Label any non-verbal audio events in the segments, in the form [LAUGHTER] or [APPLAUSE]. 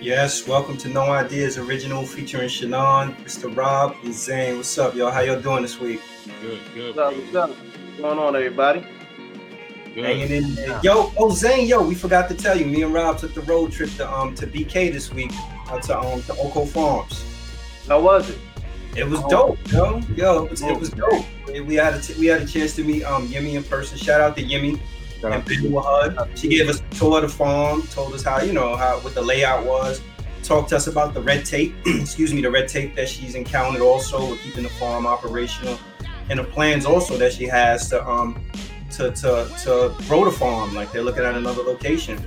Yes, welcome to No Ideas Original featuring Shannon, Mr. Rob, and Zane. What's up, y'all? How y'all doing this week? Good, good. What's up? What's up? What's going on, everybody? Good. Hanging in there. Yo, oh Zane, yo, we forgot to tell you, me and Rob took the road trip to um to BK this week, out to um to Oko Farms. How was it? It was Oh. dope, yo. Yo, it was, it was dope. We- We had a t- we had a chance to meet um Yemi in person. Shout out to Yemi Shout and Big you. She gave us a tour of the farm, told us how you know how what the layout was, talked to us about the red tape. [CLEARS THROAT] excuse me, the red tape that she's encountered also with keeping the farm operational, and the plans also that she has to um to to to grow the farm. Like they're looking at another location.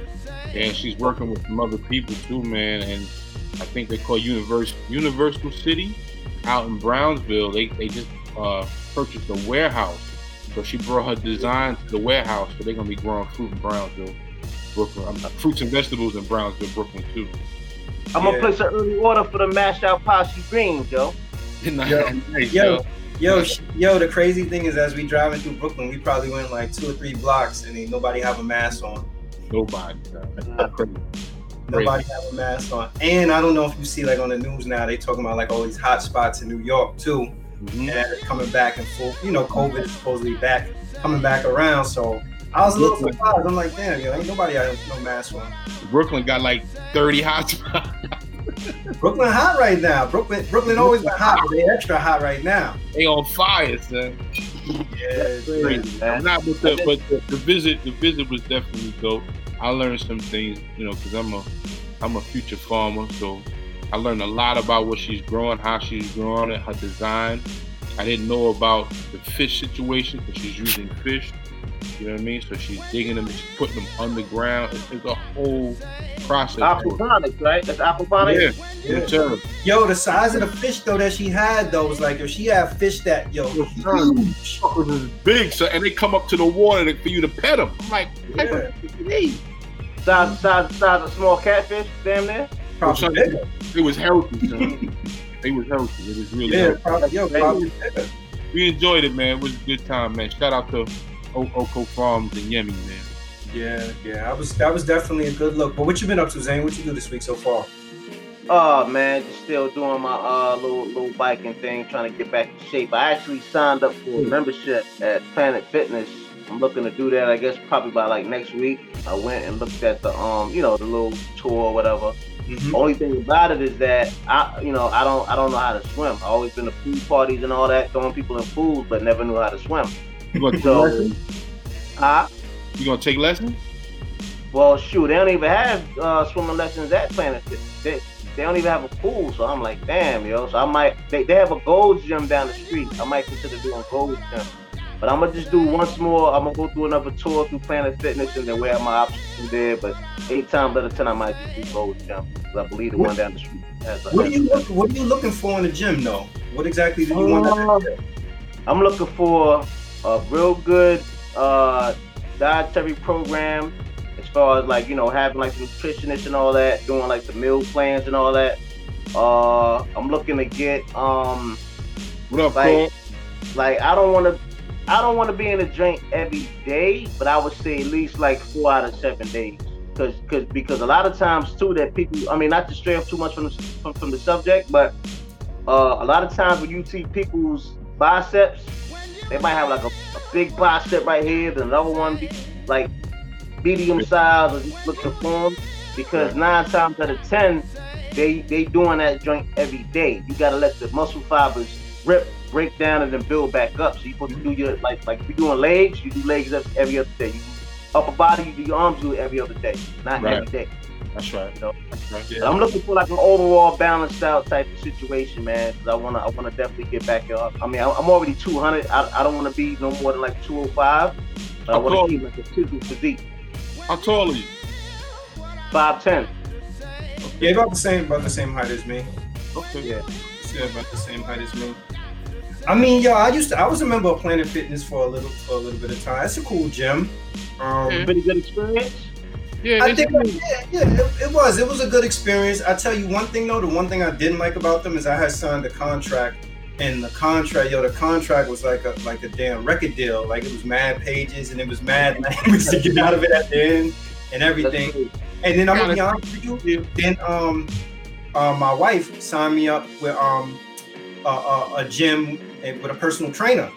And she's working with some other people too, man. And I think they call Universal Universal City out in Brownsville. They they just uh, purchased a warehouse. So she brought her design to the warehouse. So they're gonna be growing fruit in Brownsville, Brooklyn. Um, fruits and vegetables in Brownsville, Brooklyn too. I'm Yeah. gonna place an early order for the Mash Out Posse greens, yo. [LAUGHS] Nice, Yo, yo. yo, yo. The crazy thing is, as we driving through Brooklyn, we probably went like two or three blocks, and ain't nobody have a mask on. Nobody. uh, Nobody have a mask on. And I don't know if you see like on the news now, they talking about like all these hot spots in New York too, Mhm. and coming back and full. You know, COVID is supposedly back, coming back around. So I was a little surprised. I'm like, damn, yo, ain't nobody have no mask on. Brooklyn got like 30 hot. Brooklyn hot right now. Brooklyn, Brooklyn always been hot, but they extra hot right now. They on fire, son. Yeah, That's crazy. man. Not with the, but the, the visit, the visit was definitely dope. I learned some things, you know, because I'm a, I'm a future farmer, so I learned a lot about what she's growing, how she's growing it, her design. I didn't know about the fish situation because she's using fish. You know what I mean? So she's digging them, and she's putting them underground. It's, it's a whole process. to. Aquaponics, right? That's aquaponics. Yeah, yeah. yes. Yo, the size of the fish though that she had though was like if she had fish that yo Yes, huge. Fuckers big, so and they come up to the water for you to pet them. I'm like, what type Yeah. of fish are these? Size, size, size of small catfish, damn near. Probably bigger. It was healthy, son. [LAUGHS] it was healthy. It was really Yeah, healthy. probably, yo, probably bigger. We enjoyed it, man. It was a good time, man. Shout out to o- Oko Farms and Yemi, man. Yeah, yeah, I was that was definitely a good look. But what you been up to, Zane? What you do this week so far? Oh man, just still doing my uh little little biking thing, trying to get back in shape. I actually signed up for a membership at Planet Fitness. I'm looking to do that, I guess probably by like next week. I went and looked at the um, you know, the little tour or whatever. Mhm. Only thing about it is that I, you know, I don't, I don't know how to swim. I always been to pool parties and all that, throwing people in pools, but never knew how to swim. You gonna take So, lessons? huh? You gonna take lessons? Well, shoot, they don't even have uh, swimming lessons at Planet Fitness. They, they don't even have a pool, so I'm like, damn, yo. So I might, they, they have a Gold's Gym down the street. I might consider doing Gold's Gym. But I'm gonna just do once more. I'm gonna go through another tour through Planet Fitness and then weigh out my options from there. But eight times out of ten, I might just do Gold's Gym. 'cause I believe the one down the street has a. What are you look, What are you looking for in the gym, though? What exactly do you want? Um, I'm looking for a real good uh, dietary program as far as like you know having like the nutritionist and all that, doing like the meal plans and all that. Uh, I'm looking to get um What up, Like- Cole? like I don't want to I don't want to be in a drink every day, but I would say at least like four out of seven days. Cause, cause, because a lot of times too that people, I mean, not to stray off too much from the, from, from the subject, but uh, a lot of times when you see people's biceps, they might have like a, a big bicep right here, then another one be like medium size or just look the form. Because nine times out of ten, they they doing that joint every day. You gotta let the muscle fibers rip, break down, and then build back up. So you supposed to do your like like if you're doing legs, you do legs every, every other day. You do upper body, you do your arms, do it every other day, not Right. every day. That's right. You know? That's right. But I'm looking for like an overall balanced out type of situation, man. Cause I wanna, I wanna definitely get back up. I mean, I'm I'm already 200. I, I don't want to be no more than like 205. But I How want tall to keep like a physical physique. How tall are you? 5'10. Yeah, about the same, about the same height as me. Okay. Yeah. Yeah, about the same height as me. I mean, yo, I used to. I was a member of Planet Fitness for a little, for a little bit of time. It's a cool gym. Um, Mhm. Pretty good experience. Yeah, I think, yeah, yeah, it, it was. It was a good experience. I tell you one thing though. The one thing I didn't like about them is I had signed a contract, and the contract, yo, the contract was like a like a damn record deal. Like it was mad pages and it was mad [LAUGHS] language to get out of it at the end and everything. And then I'm gonna be honest with you. Then um, uh, my wife signed me up with um a, a, a gym with a personal trainer,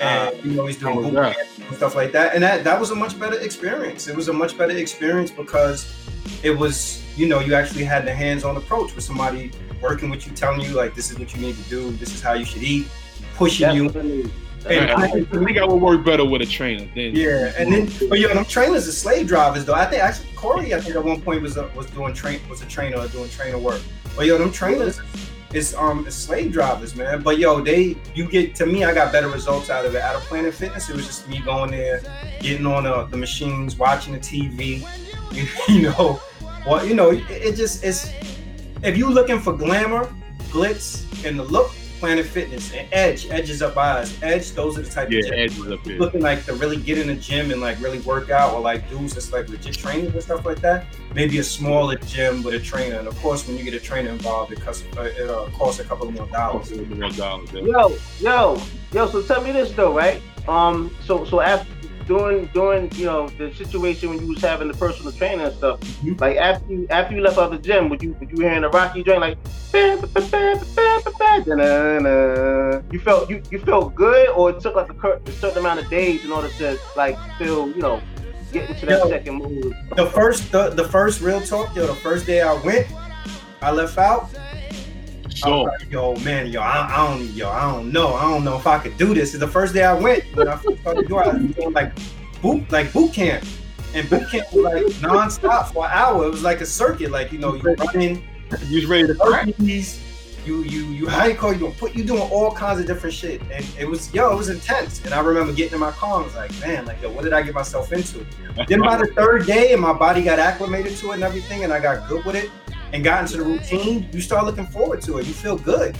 and uh, you know he's doing boot camp and stuff like that. And that that was a much better experience. It was a much better experience because it was you know you actually had the hands-on approach with somebody working with you, telling you like this is what you need to do, this is how you should eat, pushing Definitely. you. And I, I think I would work better with a trainer. Than yeah, and then but yo, them trainers are slave drivers though. I think actually Corey, I think at one point was a, was doing train was a trainer or doing trainer work. But yo, them trainers is um slave drivers, man. But yo, they you get to me, I got better results out of it. Out of Planet Fitness, it was just me going there, getting on uh, the machines, watching the TV. You, [LAUGHS] you know, well, you know, it, it just it's if you looking for glamour, glitz, and the look, Planet Fitness and Edge. Edge is up by us. Edge, those are the type yeah, of Edge is up here. looking like to really get in the gym and like really work out, or like dudes that's like legit trainers and stuff like that. Maybe a smaller gym with a trainer, and of course, when you get a trainer involved, it costs uh, it uh, costs a couple of more dollars. Yo, yo, yo. So tell me this though, right? Um, so so after during during you know the situation when you was having the personal trainer and stuff, mm-hmm. like after you after you left out the gym, would you would you hearing the Rocky joint like you felt you, you felt good or it took like a, a certain amount of days in order to like feel you know get into that yo, second move. The first the, the first real talk, yo, the first day I went, I left out. So, like, yo, man, yo, I, I, don't, yo, I don't know, I don't know if I could do this. It's the first day I went when I started doing, I was doing like boot, like boot camp, and boot camp was like nonstop for an hour. It was like a circuit, like you know, you running, you was ready to crack. You you you how you call you doing put you doing all kinds of different shit, and it was yo, it was intense. And I remember getting in my car, I was like, man, like yo, what did I get myself into? then by the [LAUGHS] third day, and my body got acclimated to it and everything, and I got good with it and got into the routine, you start looking forward to it. You feel good.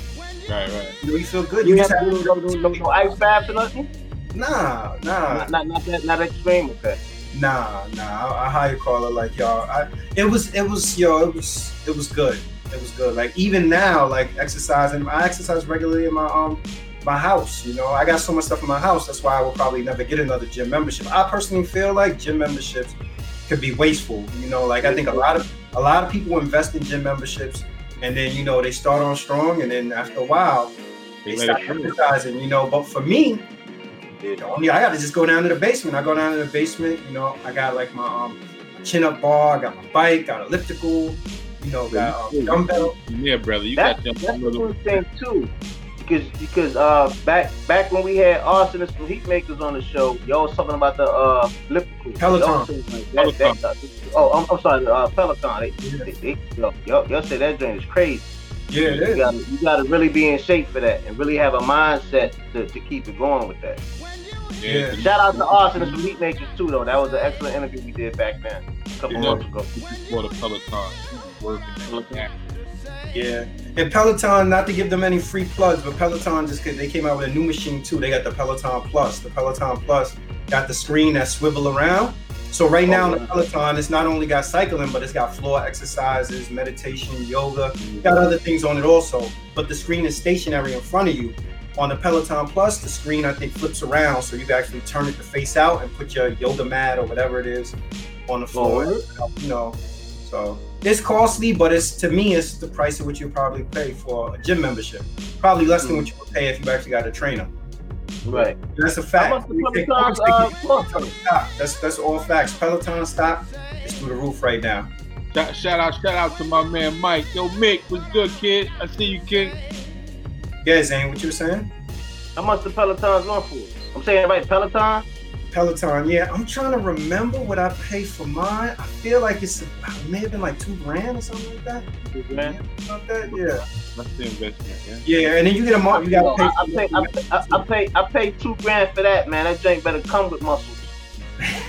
Right, right. You know, you feel good. You, you just have no, no, no, no, ice baths or nothing. Nah, nah. Not, not, not that, not extreme with that. Nah, nah. I, I higher call like y'all. I, it was, it was, yo, it was, it was good. It was good. Like even now, like exercising, I exercise regularly in my um my house. You know, I got so much stuff in my house. That's why I will probably never get another gym membership. I personally feel like gym memberships could be wasteful. You know, like I think a lot of a lot of people invest in gym memberships and then you know they start on strong and then after a while they, start exercising, you know. But for me, it only I gotta just go down to the basement. I go down to the basement, you know, I got like my um chin up bar, I got my bike, got elliptical, you know, got um, dumbbell. Yeah, brother, you that, got that's one thing too because because uh back back when we had Rsonist from Heatmakerz on the show, y'all was talking about the uh elliptical Peloton. Like that, Peloton. That, oh, I'm, I'm, sorry, uh, Peloton. They, yeah. they, they, yo, y'all, y'all said that joint is crazy. Yeah, you, you gotta, you gotta really be in shape for that and really have a mindset to, to keep it going with that. Yeah. Shout out to Rsonist from Heatmakerz too, though. That was an excellent interview we did back then, a couple months ago. For the Peloton, working. Yeah, and Peloton, not to give them any free plugs, but Peloton just they came out with a new machine too. They got the Peloton Plus. The Peloton Plus got the screen that swivel around. So right now, oh, the Peloton, it's not only got cycling, but it's got floor exercises, meditation, yoga, got other things on it also. But the screen is stationary in front of you. On the Peloton Plus, the screen I think flips around, so you can actually turn it to face out and put your yoga mat or whatever it is on the floor. Oh, you know, so it's costly, but it's to me, it's the price at which you probably pay for a gym membership. Probably less than what you would pay if you actually got a trainer. Right. That's a fact. uh, that's that's all facts. Peloton stop. is through the roof right now. Shout, shout out, shout out to my man Mike. Yo, Mick, what's good, kid? I see you, kid. Yeah, Zane, what you were saying? How much the Peloton's going for? I'm saying right, Peloton. Peloton. Yeah, I'm trying to remember what I paid for mine. I feel like it's it may have been like two grand or something like that. Two grand? About that, yeah. That's the investment, yeah. Yeah, and then you get a month. You got to pay. I, pay, I, I, I pay. I pay two grand for that, man. That drink better come with muscles.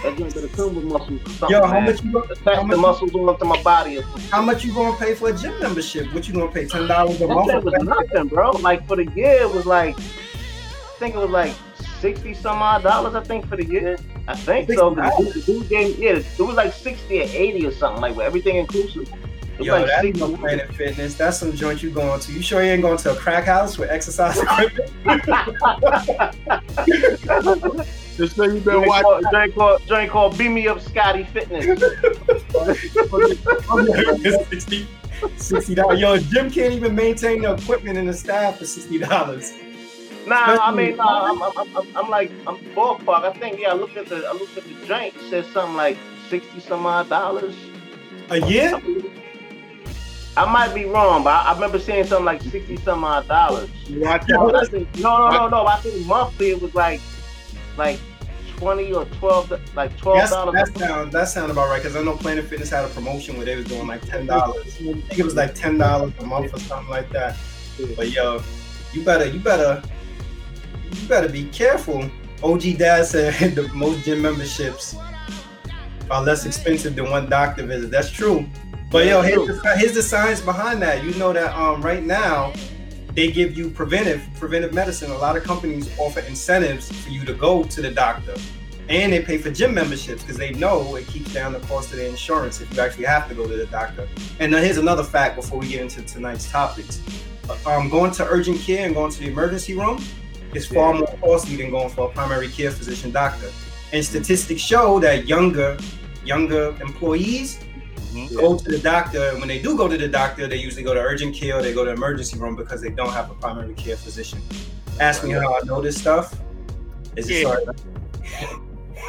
That drink better come with muscles. Yo, how man. much you? Attach how much the muscles onto my body. How much you gonna pay for a gym membership? What you gonna pay? Ten dollars a month? That was nothing, bro. Like for the year, it was like. I think it was like sixty some odd dollars, I think, for the year. I think so. The dude, gave, yeah, it was like sixty or eighty or something, like with everything inclusive. Yo, like that's no Planet Fitness. That's some joint you going to. You sure you ain't going to a crack house with exercise equipment? [LAUGHS] Just so you been watching. Joint called, joint called Beam Me Up Scotty Fitness. [LAUGHS] [LAUGHS] Sixty dollars. Yo, gym can't even maintain the equipment and the staff for sixty dollars. Nah, I mean, nah, I'm, I'm, I'm, I'm, like, I'm ballpark. I think, yeah, I looked at the, I looked at the drink. It said something like sixty some odd dollars. A year? I might be wrong, but I, I remember seeing something like sixty some odd dollars. Yeah, no, no, no, no, no. I think monthly it was like, like twenty or twelve, like twelve dollars. That sound that sound about right because I know Planet Fitness had a promotion where they was doing like ten dollars. I think it was like ten dollars a month or something like that. But yo, you better you better you better be careful. OG Dad said [LAUGHS] the most gym memberships are less expensive than one doctor visit. That's true. But yo, here's the, here's the science behind that. You know that um right now they give you preventive preventive medicine. A lot of companies offer incentives for you to go to the doctor, and they pay for gym memberships because they know it keeps down the cost of the insurance if you actually have to go to the doctor. And then here's another fact before we get into tonight's topics: um, going to urgent care and going to the emergency room is far more costly than going for a primary care physician doctor. And statistics show that younger younger employees mm-hmm. go to the doctor. And when they do go to the doctor, they usually go to urgent care or they go to emergency room because they don't have a primary care physician. Ask me how I know this stuff. Is it sorry?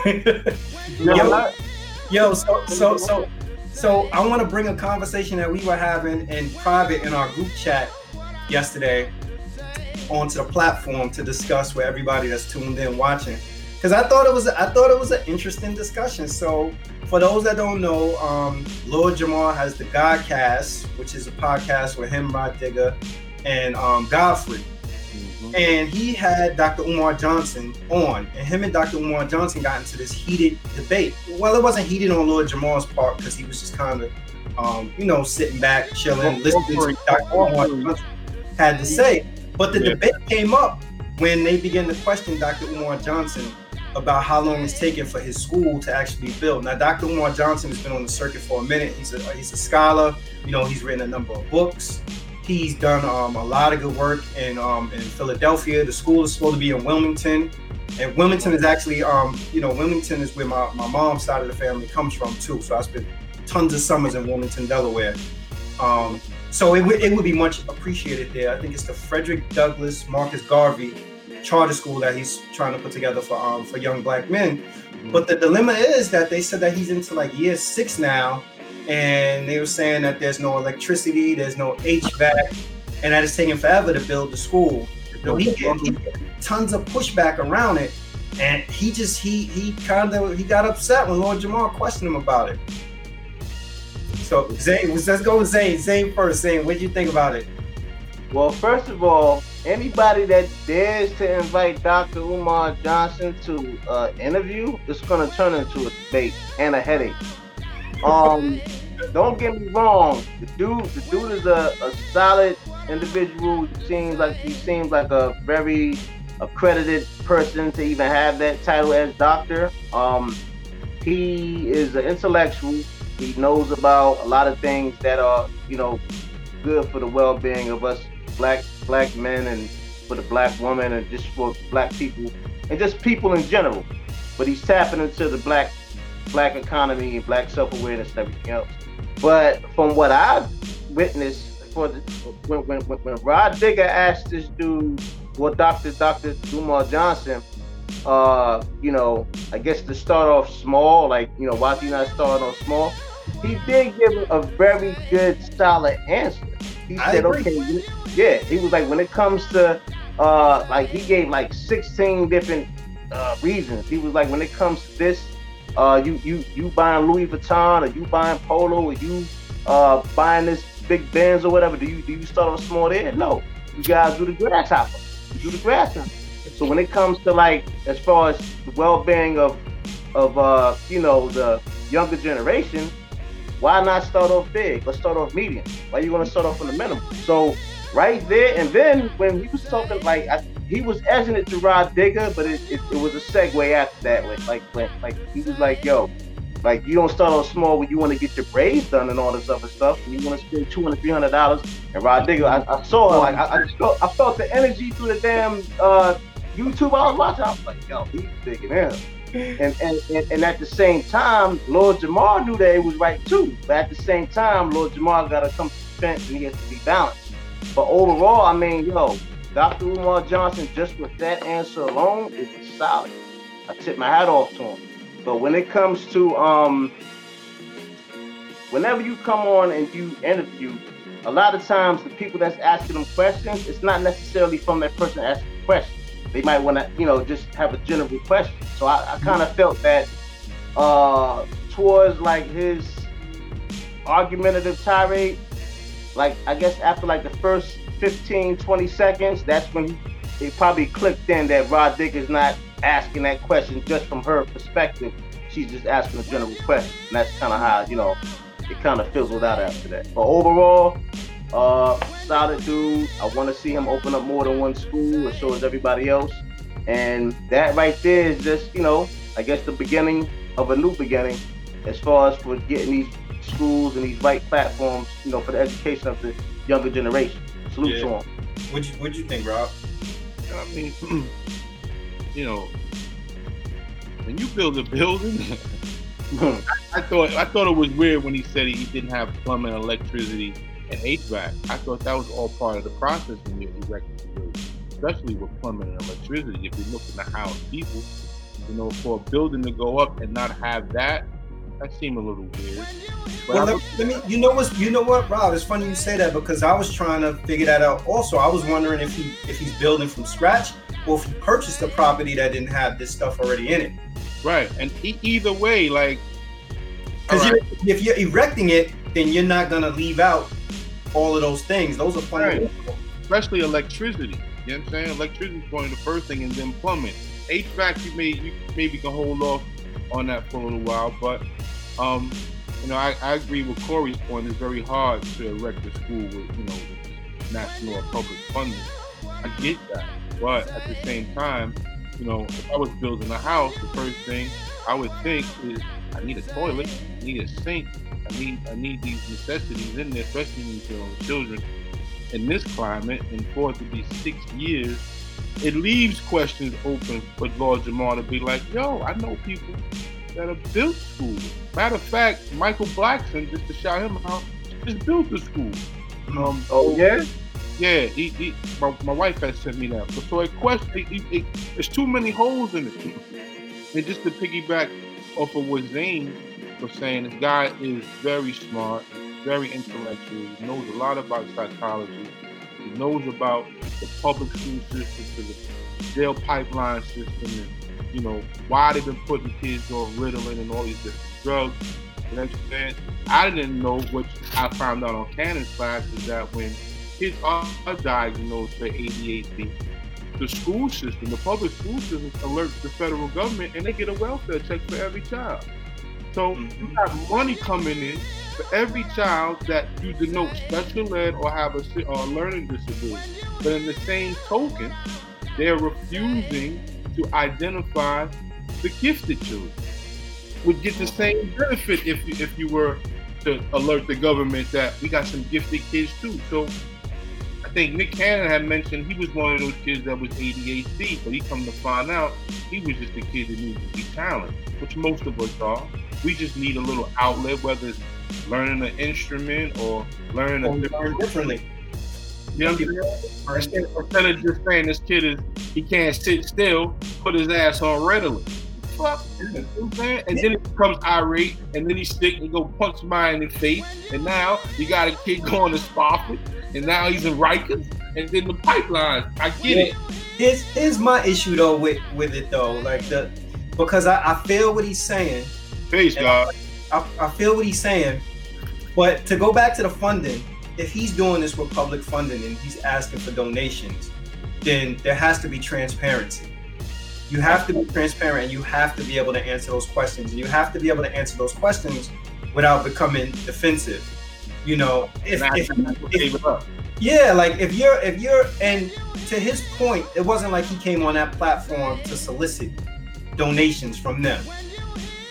[LAUGHS] yo, yo, so so so so I want to bring a conversation that we were having in private in our group chat yesterday onto the platform to discuss with everybody that's tuned in watching because I thought it was I thought it was an interesting discussion. So for those that don't know, um, Lord Jamar has the Godcast, which is a podcast with him, Rah Digga, and um, Godfrey. Mm-hmm. And he had Dr. Umar Johnson on, and him and Dr. Umar Johnson got into this heated debate. Well, it wasn't heated on Lord Jamar's part because he was just kind of, um, you know, sitting back, chilling, listening to what Dr. Umar Johnson had to say. But the yeah. debate came up when they began to question Dr. Umar Johnson about how long it's taken for his school to actually build. Now, Dr. Umar Johnson has been on the circuit for a minute. He's a he's a scholar. You know, he's written a number of books. He's done um, a lot of good work in um, in Philadelphia. The school is supposed to be in Wilmington, and Wilmington is actually um, you know Wilmington is where my, my mom's side of the family comes from too. So I spent tons of summers in Wilmington, Delaware. Um, so it, w- it would be much appreciated there. I think it's the Frederick Douglass Marcus Garvey charter school that he's trying to put together for um for young black men. Mm-hmm. But the dilemma is that they said that he's into like year six now, and they were saying that there's no electricity, there's no HVAC, and that it's taking forever to build the school. So he get, he get tons of pushback around it, and he just he he kind of he got upset when Lord Jamar questioned him about it. So Zane, let's go with Zane. Zane first. Zane, what do you think about it? Well, first of all, anybody that dares to invite Dr. Umar Johnson to uh, interview, is going to turn into a debate and a headache. Um, don't get me wrong. The dude, the dude is a, a solid individual. He seems like he seems like a very accredited person to even have that title as doctor. Um, he is an intellectual. He knows about a lot of things that are, you know, good for the well-being of us black black men and for the black woman and just for black people and just people in general. But he's tapping into the black black economy and black self-awareness and everything else. But from what I've witnessed for the when when when Rah Digga asked this dude, well Dr. Dr. Umar Johnson, uh, you know, I guess to start off small, like, you know, why do you not start off small? He did give a very good solid answer. He said, okay, yeah, he was like, when it comes to, uh, like he gave like 16 different uh, reasons. He was like, when it comes to this, uh, you you you buying Louis Vuitton or you buying Polo or you uh buying this big Benz or whatever. Do you do you start off small there? No, you guys do the grasshopper. You do the grasshopper. So when it comes to like as far as the well-being of of uh you know the younger generation, why not start off big? Let's start off medium. Why you want to start off from the minimum? So right there, and then when he was talking like I, he was edging it to Rah Digga, but it, it, it was a segue after that. When, like when like he was like, yo, like you don't start off small when you want to get your braids done and all this other stuff, and you want to spend two hundred, three hundred dollars. And Rah Digga, I, I saw like I, I, felt, I felt the energy through the damn uh, YouTube I was watching. I was like, yo, he's digging in. And, and, and, and at the same time, Lord Jamar knew that it was right too. But at the same time, Lord Jamar got to come to defense and he has to be balanced. But overall, I mean, yo, Dr. Umar Johnson, just with that answer alone, is solid. I tip my hat off to him. But when it comes to um, whenever you come on and you interview, a lot of times the people that's asking them questions, it's not necessarily from that person asking the question. They might want to, you know, just have a general question. So I, I kind of felt that uh, towards like his argumentative tirade, like I guess after like the first 15, 20 seconds, that's when it probably clicked in that Rod Dick is not asking that question just from her perspective. She's just asking a general question. And that's kind of how, you know, it kind of fizzled out after that. But overall, uh, solid dude. I want to see him open up more than one school as so as everybody else. And that right there is just, you know, I guess the beginning of a new beginning as far as for getting these schools and these right platforms, you know, for the education of the younger generation. Salute yeah. to him. What'd you, what'd you think, Rob? I mean, [CLEARS THROAT] you know, when you build a building, [LAUGHS] I, I, thought I thought it was weird when he said he didn't have plumbing, electricity, and HVAC. I thought that was all part of the process when you erected the building, especially with plumbing and electricity. If you're looking to house people, you know, for a building to go up and not have that, that seemed a little weird. But well, let, let, me. You know what? You know what, Rob? It's funny you say that because I was trying to figure that out. Also, I was wondering if he if he's building from scratch or if he purchased a property that didn't have this stuff already in it. Right, and e- either way, like, because right. if you're erecting it, then you're not gonna leave out all of those things. Those are fundamental. Right. Especially electricity. You know what I'm saying? Electricity is going the first thing, and then plumbing. HVAC, you may you maybe can hold off on that for a little while, but um, you know, I, I agree with Corey's point. It's very hard to erect a school with you know national or public funding. I get that, but at the same time, you know, if I was building a house, the first thing I would think is I need a toilet, I need a sink, I need I need these necessities in there, especially these with children in this climate. And for it to be six years, it leaves questions open for Lord Jamar to be like, yo, I know people that have built schools. Matter of fact, Michael Blackson, just to shout him out, just built a school. Um, oh yeah. Yeah, he, he, my, my wife has sent me that. But so a question, it, it, it, there's too many holes in it. And just to piggyback off of what Zane was saying, this guy is very smart, very intellectual. He knows a lot about psychology. He knows about the public school system, the jail pipeline system, and you know why they've been putting kids on Ritalin and all these different drugs. You know what I'm saying? I didn't know, which I found out on Cannon's class, is that when kids are diagnosed for ADHD, the school system, the public school system alerts the federal government and they get a welfare check for every child. So you mm-hmm. have money coming in for every child that you denote special ed or have a or a learning disability. But in the same token, they're refusing to identify the gifted children. Would get the same benefit if you, if you were to alert the government that we got some gifted kids too. So I think Nick Cannon had mentioned he was one of those kids that was ADHD, but he come to find out he was just a kid that needed to be talented, which most of us are. We just need a little outlet, whether it's learning an instrument or learning or a different differently. You know what I'm saying? Instead of just saying this kid is he can't sit still, put his ass on Ritalin. Fuck, you know what I'm? And then he becomes irate, and then he's sick and go punch somebody in the face, and now you got a kid going to Spofford, and now he's in Rikers, and then the pipeline. I get yeah. it. Here's, here's my issue though with with it though, like the because I, I feel what he's saying. Peace, God. I, I feel what he's saying, but to go back to the funding, if he's doing this with public funding and he's asking for donations, then there has to be transparency. You have to be transparent and you have to be able to answer those questions. And you have to be able to answer those questions without becoming defensive. You know, if, if, if yeah, like if you're if you're and to his point, it wasn't like he came on that platform to solicit donations from them.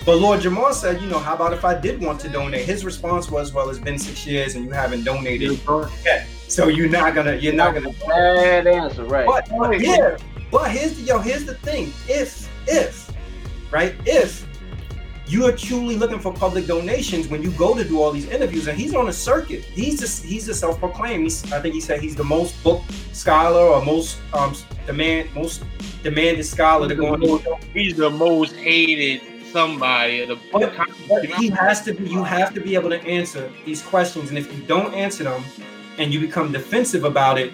But Lord Jamar said, you know, how about if I did want to donate? His response was, well, it's been six years and you haven't donated. Yeah. So you're not gonna, you're not gonna. Bad answer, right? But, but yeah, but here's the yo, here's the thing. If if right? If you are truly looking for public donations when you go to do all these interviews, and he's on a circuit. He's just he's a self-proclaimed. He's, I think he said he's the most booked scholar or most um demand most demanded scholar to go on. He's the most hated somebody. The, but, but he has to be. You have to be able to answer these questions, and if you don't answer them, and you become defensive about it,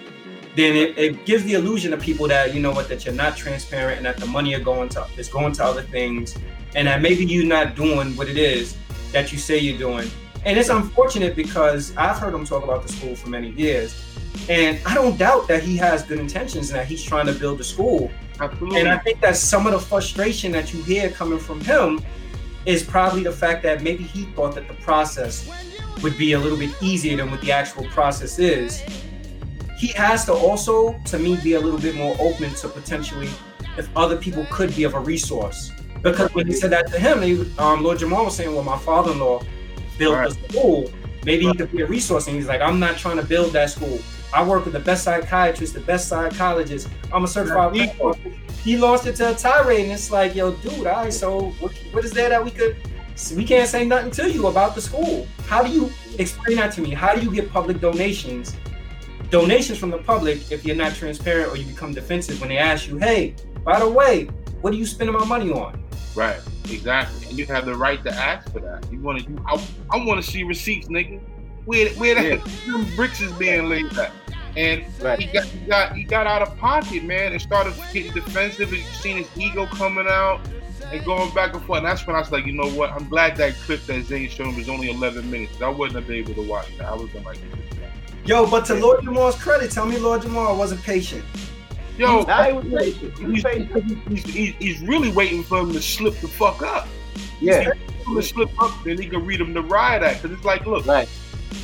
then it, it, gives the illusion to people that you know what that you're not transparent and that the money are going to is going to other things and that maybe you're not doing what it is that you say you're doing. And it's unfortunate because I've heard him talk about the school for many years. And I don't doubt that he has good intentions and that he's trying to build a school. Absolutely. And I think that some of the frustration that you hear coming from him is probably the fact that maybe he thought that the process would be a little bit easier than what the actual process is. He has to also, to me, be a little bit more open to potentially if other people could be of a resource. Because when he said that to him, he, um, Lord Jamar was saying, well, my father-in-law built right. a school. Maybe right. he could be a resource. And he's like, I'm not trying to build that school. I work with the best psychiatrists, the best psychologists. I'm a certified. He lost it to a tirade, and it's like, yo, dude, all right, so what, what is there that we could? We can't say nothing to you about the school. How do you explain that to me? How do you get public donations, donations from the public, if you're not transparent or you become defensive when they ask you, hey, by the way, what are you spending my money on? Right, exactly. And you have the right to ask for that. You want to, you, I, I want to see receipts, nigga. Where, where yeah. that bricks is being laid at. And right. he got he got he got out of pocket, man, and started getting defensive. And you seen his ego coming out and going back and forth. And that's when I was like, you know what? I'm glad that clip that Zane showed was only 11 minutes. I wouldn't have been able to watch that. I was like, yo, but to Lord Jamar's credit, tell me Lord Jamar wasn't patient. Yo, now he was patient. He was patient. He's, he's, he's, really waiting for him to slip the fuck up. Yeah. to slip up, then he can read him the riot act. Because it's like, look, right.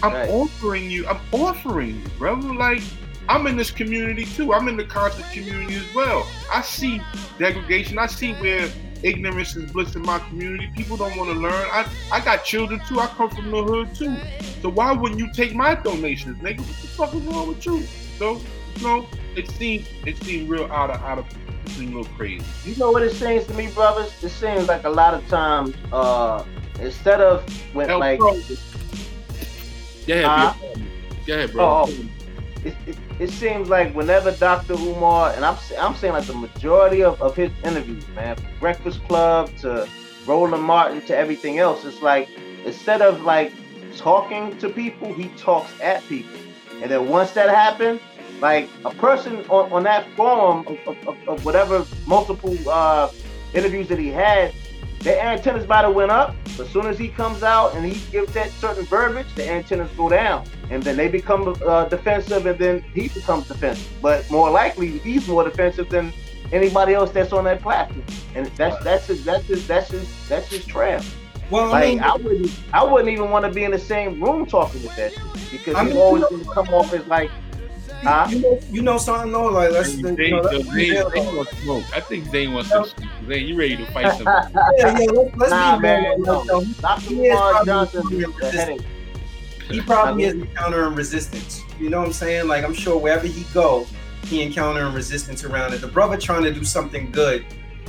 I'm right. offering you, I'm offering you, bro. Like, I'm in this community too. I'm in the concert community as well. I see degradation. I see where ignorance is bliss in my community. People don't want to learn. I, I got children too. I come from the hood too. So why wouldn't you take my donations, nigga? What the fuck is wrong with you? So, you know, it seemed it seemed real out of out of it seemed real crazy. You know what it seems to me, brothers? It seems like a lot of times, uh, instead of when Help like, bro. yeah, uh, go ahead, bro. Oh, it, it, it, seems like whenever Dr. Umar and I'm I'm saying like the majority of, of his interviews, man, from Breakfast Club to Roland Martin to everything else, it's like instead of like talking to people, he talks at people. And then once that happens, like a person on, on that forum of, of, of whatever multiple uh, interviews that he had, their antennas might have went up. But as soon as he comes out and he gives that certain verbiage, the antennas go down, and then they become uh, defensive, and then he becomes defensive. But more likely, he's more defensive than anybody else that's on that platform, and that's that's his that's his that's his that's his trap. Well, like, I mean, I wouldn't I wouldn't even want to be in the same room talking with that because I mean, he's always going to come off as like Huh? You know, you know something though. Like let's. Zane, you know, let's Zane, Zane wants smoke. I think Zane wants some. Zane, you ready to fight somebody? yeah, yeah. Let's, let's nah, be man. No, no. Dr. Umar Johnson He probably is encountering resistance. You know what I'm saying? Like I'm sure wherever he go, he encountering resistance around it. The brother trying to do something good.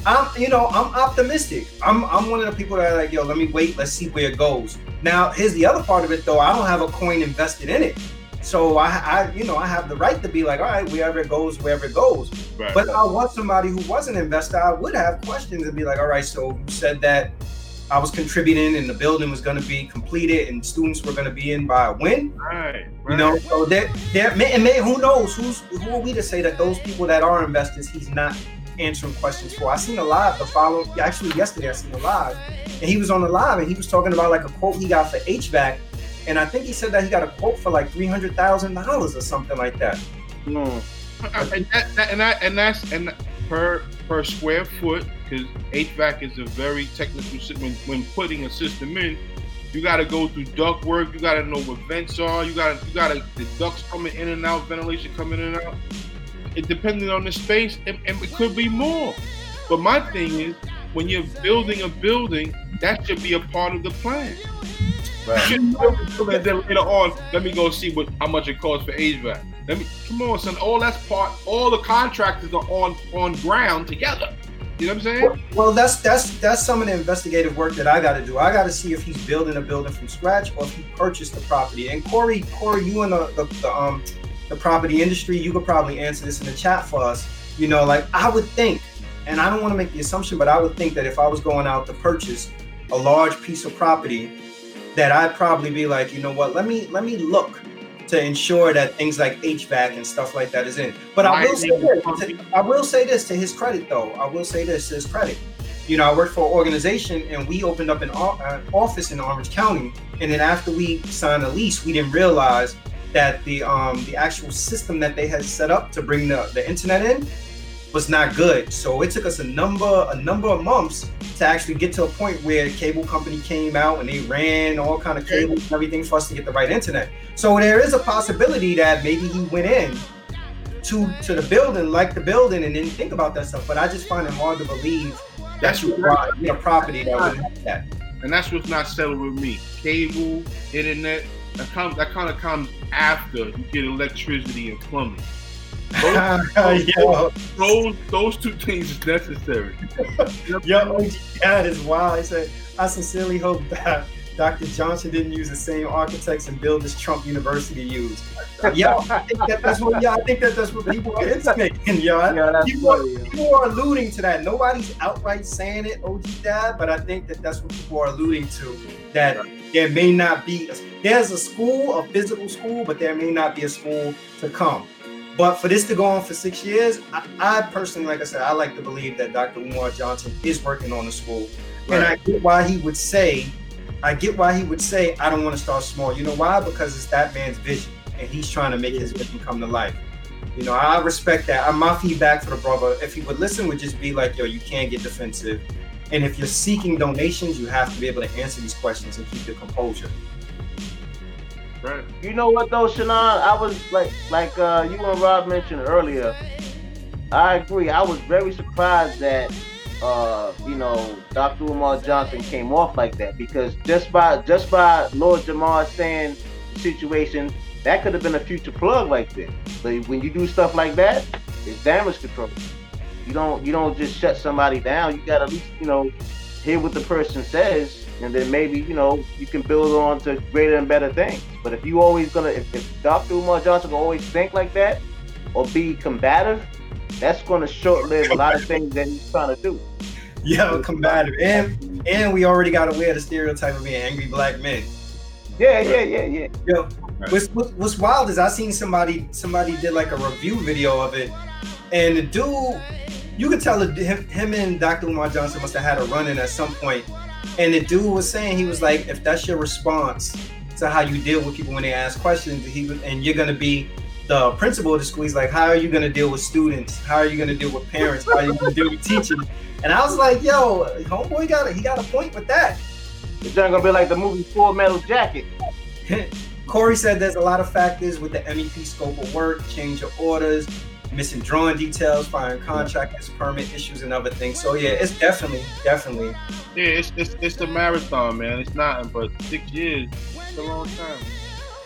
I'm, you know, I'm optimistic. I'm, I'm one of the people that are like, yo, let me wait, let's see where it goes. Now, here's the other part of it, though. I don't have a coin invested in it. So I, I, you know, I have the right to be like, all right, wherever it goes, wherever it goes. Right. But I want somebody who was an investor, I would have questions and be like, all right, so you said that I was contributing and the building was going to be completed and students were going to be in by when? Right, right. You know, so that that and may, who knows who's who are we to say that those people that are investors, he's not answering questions for. I seen a live the following actually yesterday I seen a live and he was on the live and he was talking about like a quote he got for HVAC and I think he said that he got a quote for like three hundred thousand dollars or something like that. Mm. And, that, that, and, that, and that's and per per square foot because HVAC is a very technical system. when when putting a system in. You got to go through duct work. You got to know what vents are. You got to you got to the ducts coming in and out, ventilation coming in and out. It depending on the space, and, and it could be more. But my thing is, when you're building a building, that should be a part of the plan. Right. and then later on, let me go see what how much it costs for HVAC. Let me come on, son. All that's part. All the contractors are on on ground together. You know what I'm saying? Well, that's that's that's some of the investigative work that I got to do. I got to see if he's building a building from scratch or if he purchased the property. And Corey, Corey, you in the, the, the um the property industry, you could probably answer this in the chat for us. You know, like I would think, and I don't want to make the assumption, but I would think that if I was going out to purchase a large piece of property, that I'd probably be like, you know what, let me let me look to ensure that things like HVAC and stuff like that is in. But I will say this, I will say this to his credit though. I will say this to his credit. You know, I worked for an organization and we opened up an, an office in Orange County. And then after we signed a lease, we didn't realize that the um the actual system that they had set up to bring the, the internet in was not good. So it took us a number a number of months to actually get to a point where the cable company came out and they ran all kind of cables and everything for us to get the right internet. So there is a possibility that maybe he went in to to the building, like the building, and didn't think about that stuff. But I just find it hard to believe that you bought a property that would have that. And that's what's not settled with me. Cable, internet, that, comes, that kind of comes after you get electricity and plumbing. Those, [LAUGHS] those, those, those, two things is necessary. [LAUGHS] Yo, that is wild. I said, I sincerely hope that Dr. Johnson didn't use the same architects and builders Trump University used. yeah, I think that that's what. Yeah, I think that that's what people are intimating. Yo, [LAUGHS] yeah, people, funny, are, people are alluding to that. Nobody's outright saying it, OG Dad, but I think that that's what people are alluding to. That there may not be. There's a school, a physical school, but there may not be a school to come. But for this to go on for six years, I, I, personally, like I said, I like to believe that Dr. Umar Johnson is working on the school. Right. And I get why he would say, I get why he would say, I don't want to start small. You know why? Because it's that man's vision and he's trying to make his vision come to life. You know, I respect that. My feedback for the brother, if he would listen, would just be like, yo, you can't get defensive. And if you're seeking donations, you have to be able to answer these questions and keep your composure. Right. You know what though, Shannon? I was like, like uh, you and Rob mentioned earlier. I agree. I was very surprised that uh, you know Dr. Umar Johnson came off like that because just by just by Lord Jamar saying the situation, that could have been a future plug like this. But when you do stuff like that, it's damage control. You don't you don't just shut somebody down. You got to at least you know hear what the person says and then maybe you know you can build on to greater and better things. But if you always gonna, if, if Dr. Umar Johnson will always think like that or be combative, that's gonna short-live a lot of things that he's trying to do. Yeah, combative, and and we already got to wear the stereotype of being angry black men. Yeah, yeah, yeah, yeah. Yo, what's, what's wild is I seen somebody somebody did like a review video of it, and the dude, you could tell him, him and Dr. Umar Johnson must have had a run in at some point and the dude was saying he was like, if that's your response to how you deal with people when they ask questions, he was, and you're gonna be the principal of the school. He's like, how are you gonna deal with students? How are you gonna deal with parents? How are you gonna deal with teachers? And I was like, yo, homeboy got a, he got a point with that. It's not gonna be like the movie Full Metal Jacket. [LAUGHS] Corey said there's a lot of factors with the MEP scope of work, change of orders, missing drawing details, firing contractors, permit issues, and other things. So yeah, it's definitely, definitely. Yeah, it's it's, it's a marathon, man. It's not, but six years. It's a long time.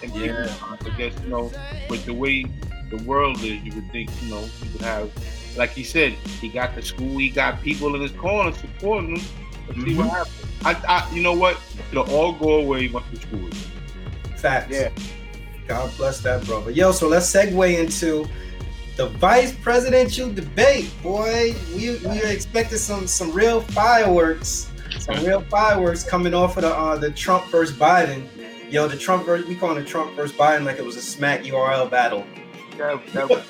And yeah, I guess you know, with the way the world is, you would think you know you would have, like he said, he got the school, he got people in his corner supporting him. Let's mm-hmm. see what mm-hmm. happens. I, I, you know what? It'll all go away once the school is. Facts. Yeah. God bless that brother. Yo, so let's segue into the vice presidential debate, boy. We we are expecting some some real fireworks, some real fireworks coming off of the uh, the Trump versus Biden. Yo, the Trump versus we call it Trump versus Biden like it was a smack URL battle. That, that was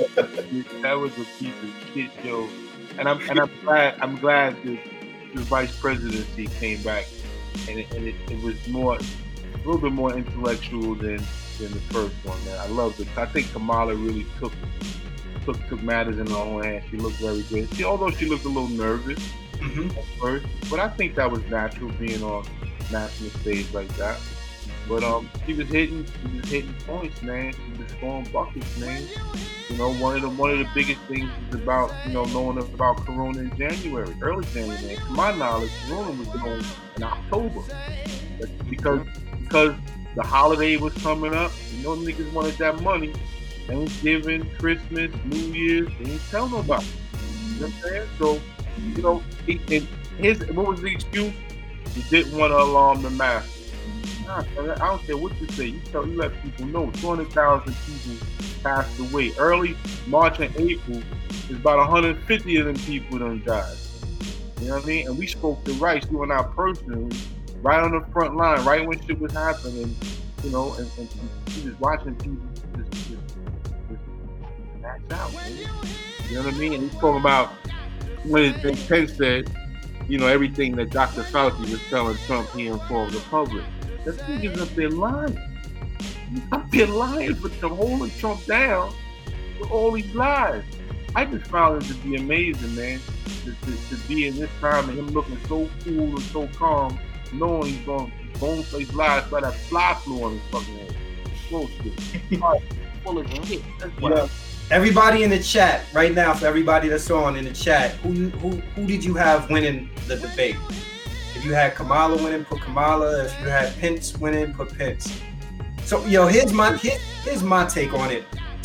that was a piece of shit, yo. And I'm and I'm glad I'm glad the, the vice presidency came back, and it, and it, it was more a little bit more intellectual than than the first one. Man, I loved it. I think Kamala really took took, took matters in her own hands. She looked very good. She, although she looked a little nervous mm-hmm. at first, but I think that was natural being on national stage like that. But um, she was hitting, she was hitting points, man. She was scoring buckets, man. You know, one of the one of the biggest things is about you know knowing about Corona in January, early January. To my knowledge, Corona was going in October, but because because the holiday was coming up. You know, niggas wanted that money, Thanksgiving, Christmas, New Year's, they didn't tell nobody. You know what I'm saying? So you know, he, his what was the excuse? He didn't want to alarm the masses. I don't care what you say. You tell you let people know. Two hundred thousand people passed away. Early March and April is about 150 of them people done died. You know what I mean? And we spoke to Rice, doing our personally, right on the front line, right when shit was happening. You know, and, and he was watching people just, just, just out. Man. You know what I mean? And he's talking about when Pence said, you know, everything that Dr. Fauci was telling Trump he informed the public. This nigga's up there lying. I've been lying for them holding Trump down for all these lies. I just found it to be amazing, man, to, to, to be in this time and him looking so cool and so calm, knowing he's going to bone face lies by that fly flew on his fucking head. Bullshit. [LAUGHS] Full of shit. Yeah. Everybody in the chat right now, for everybody that's on in the chat, who who who did you have winning the debate? If you had Kamala winning, put Kamala. If you had Pence winning, put Pence. So yo, here's my here, here's my take on it.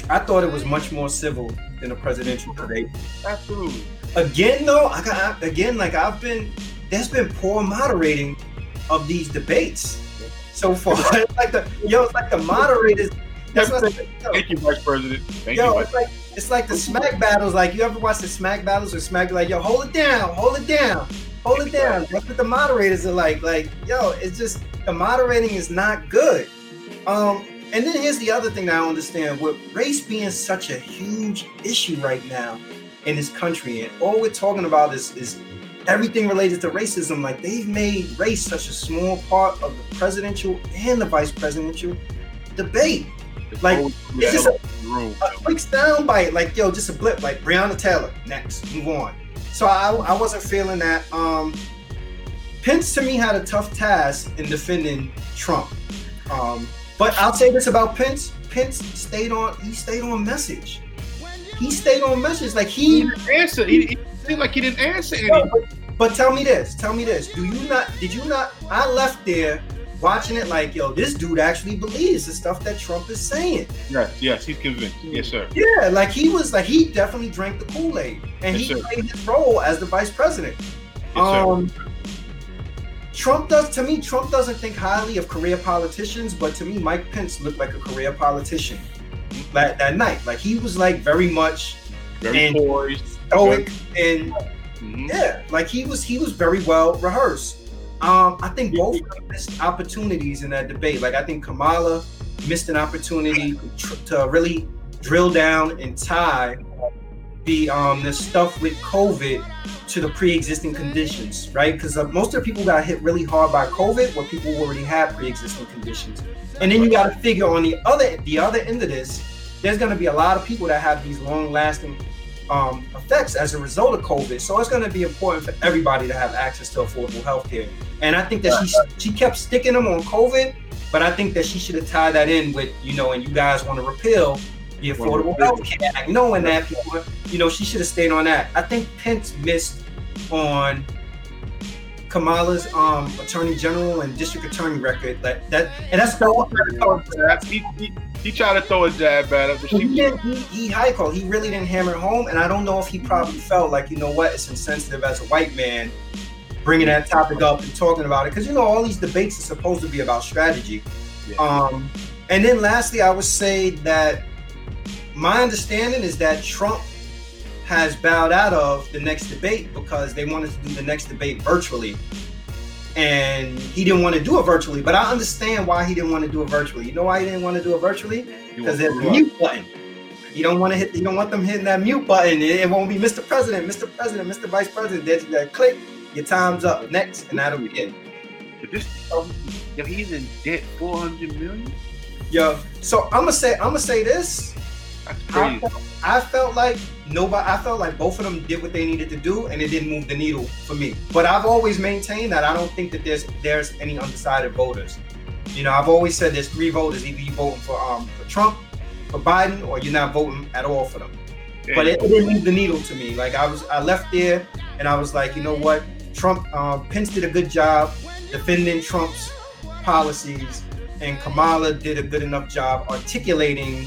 I thought it was much more civil than a presidential debate. Absolutely. Again, though, I got again like I've been. There's been poor moderating of these debates so far. [LAUGHS] like the yo, it's like the moderators. That's what, Thank you, Vice President. Thank yo, you. It's like it's like the smack battles. Like you ever watch the smack battles or smack like yo, hold it down, hold it down, hold it down. That's what the moderators are like. Like yo, it's just the moderating is not good. Um, and then here's the other thing that I understand: with race being such a huge issue right now in this country, and all we're talking about is is everything related to racism. Like they've made race such a small part of the presidential and the vice presidential debate. Like it's just a, a quick sound bite, like yo, just a blip, like Breonna Taylor. Next, move on. So I, I wasn't feeling that. Um, Pence to me had a tough task in defending Trump. Um, but I'll say this about Pence: Pence stayed on. He stayed on message. He stayed on message. Like he, he didn't answer. He, he seemed like he didn't answer anything. but, but tell me this. Tell me this. Do you not? Did you not? I left there watching it like, yo, this dude actually believes the stuff that Trump is saying. Yes, yes, he's convinced. Yes, sir. Yeah, like he was like he definitely drank the Kool Aid, and Yes, he sir. played his role as the vice president. Yes, sir. um, Trump does to me. Trump doesn't think highly of career politicians, but to me, Mike Pence looked like a career politician that, that night. Like he was like very much Very and- poised. stoic and Mhm. yeah, like he was he was very well rehearsed. Um, I think both missed opportunities in that debate. Like I think Kamala missed an opportunity to, to really drill down and tie the um the stuff with COVID to the pre-existing conditions, right? Because uh, most of the people got hit really hard by COVID were people who already had pre-existing conditions, and then you got to figure on the other the other end of this, there's going to be a lot of people that have these long-lasting um, effects as a result of COVID. So it's going to be important for everybody to have access to affordable health care. And I think that she she kept sticking them on COVID, but I think that she should have tied that in with you know, and you guys want to repeal the Affordable Health Care Act, knowing that people, you know, she should have stayed on that. I think Pence missed on Kamala's um, attorney general and district attorney record. That that and that's all. He, tried to throw a jab at her, but He, didn't, he, he high called. He really didn't hammer it home, and I don't know if he probably felt like you know what, it's insensitive as a white man bringing that topic up and talking about it because you know all these debates are supposed to be about strategy. Yeah. Um, and then lastly, I would say that my understanding is that Trump has bowed out of the next debate because they wanted to do the next debate virtually. And he didn't want to do it virtually, but I understand why he didn't want to do it virtually. You know why he didn't want to do it virtually? because there's a mute button. You don't want to hit. You don't want them hitting that mute button. It, it won't be Mr. President, Mr. President, Mr. Vice President. There's that click. Your time's up. Next, and that'll be it. But this, um, yo, he's in debt 400 million. Yo, so I'm gonna say. I'm gonna say this. I felt, I felt like nobody. I felt like both of them did what they needed to do, and it didn't move the needle for me. But I've always maintained that I don't think that there's there's any undecided voters. You know, I've always said there's three voters. Either you voting for um for Trump, for Biden, or you're not voting at all for them. but it, it didn't move the needle to me. Like I was, I left there and I was like, you know what? Trump, um, Pence did a good job defending Trump's policies, and Kamala did a good enough job articulating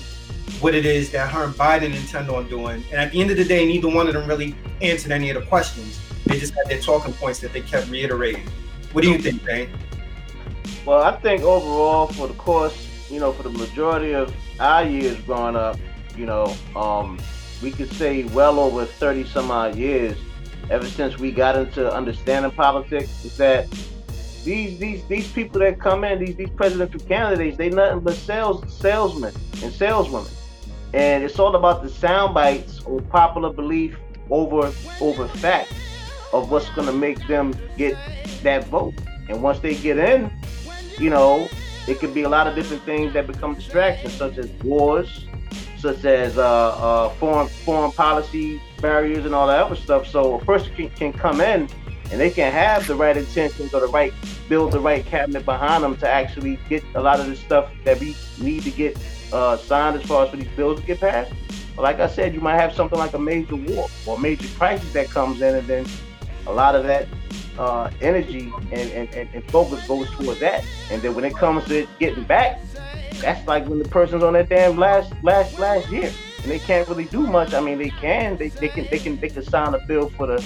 what it is that her and Biden intend on doing. And at the end of the day, neither one of them really answered any of the questions. They just had their talking points that they kept reiterating. What do you think, Dane? Well, I think overall, for the course, you know, for the majority of our years growing up, you know, um, we could say well over 30 some odd years, ever since we got into understanding politics, is that these these these people that come in, these these presidential candidates, they nothing but sales salesmen and saleswomen. And it's all about the sound bites or popular belief over over fact of what's gonna make them get that vote. And once they get in, you know, it could be a lot of different things that become distractions, such as wars, such as uh, uh, foreign foreign policy barriers and all that other stuff. So a person can, can come in and they can have the right intentions or the right build the right cabinet behind them to actually get a lot of the stuff that we need to get uh, signed as far as for these bills to get passed. But like I said, you might have something like a major war or major crisis that comes in, and then a lot of that uh, energy and, and, and, focus goes toward that. And then when it comes to getting back, that's like when the person's on that damn last last last year and they can't really do much. I mean, they can they, they can they can they can sign a bill for the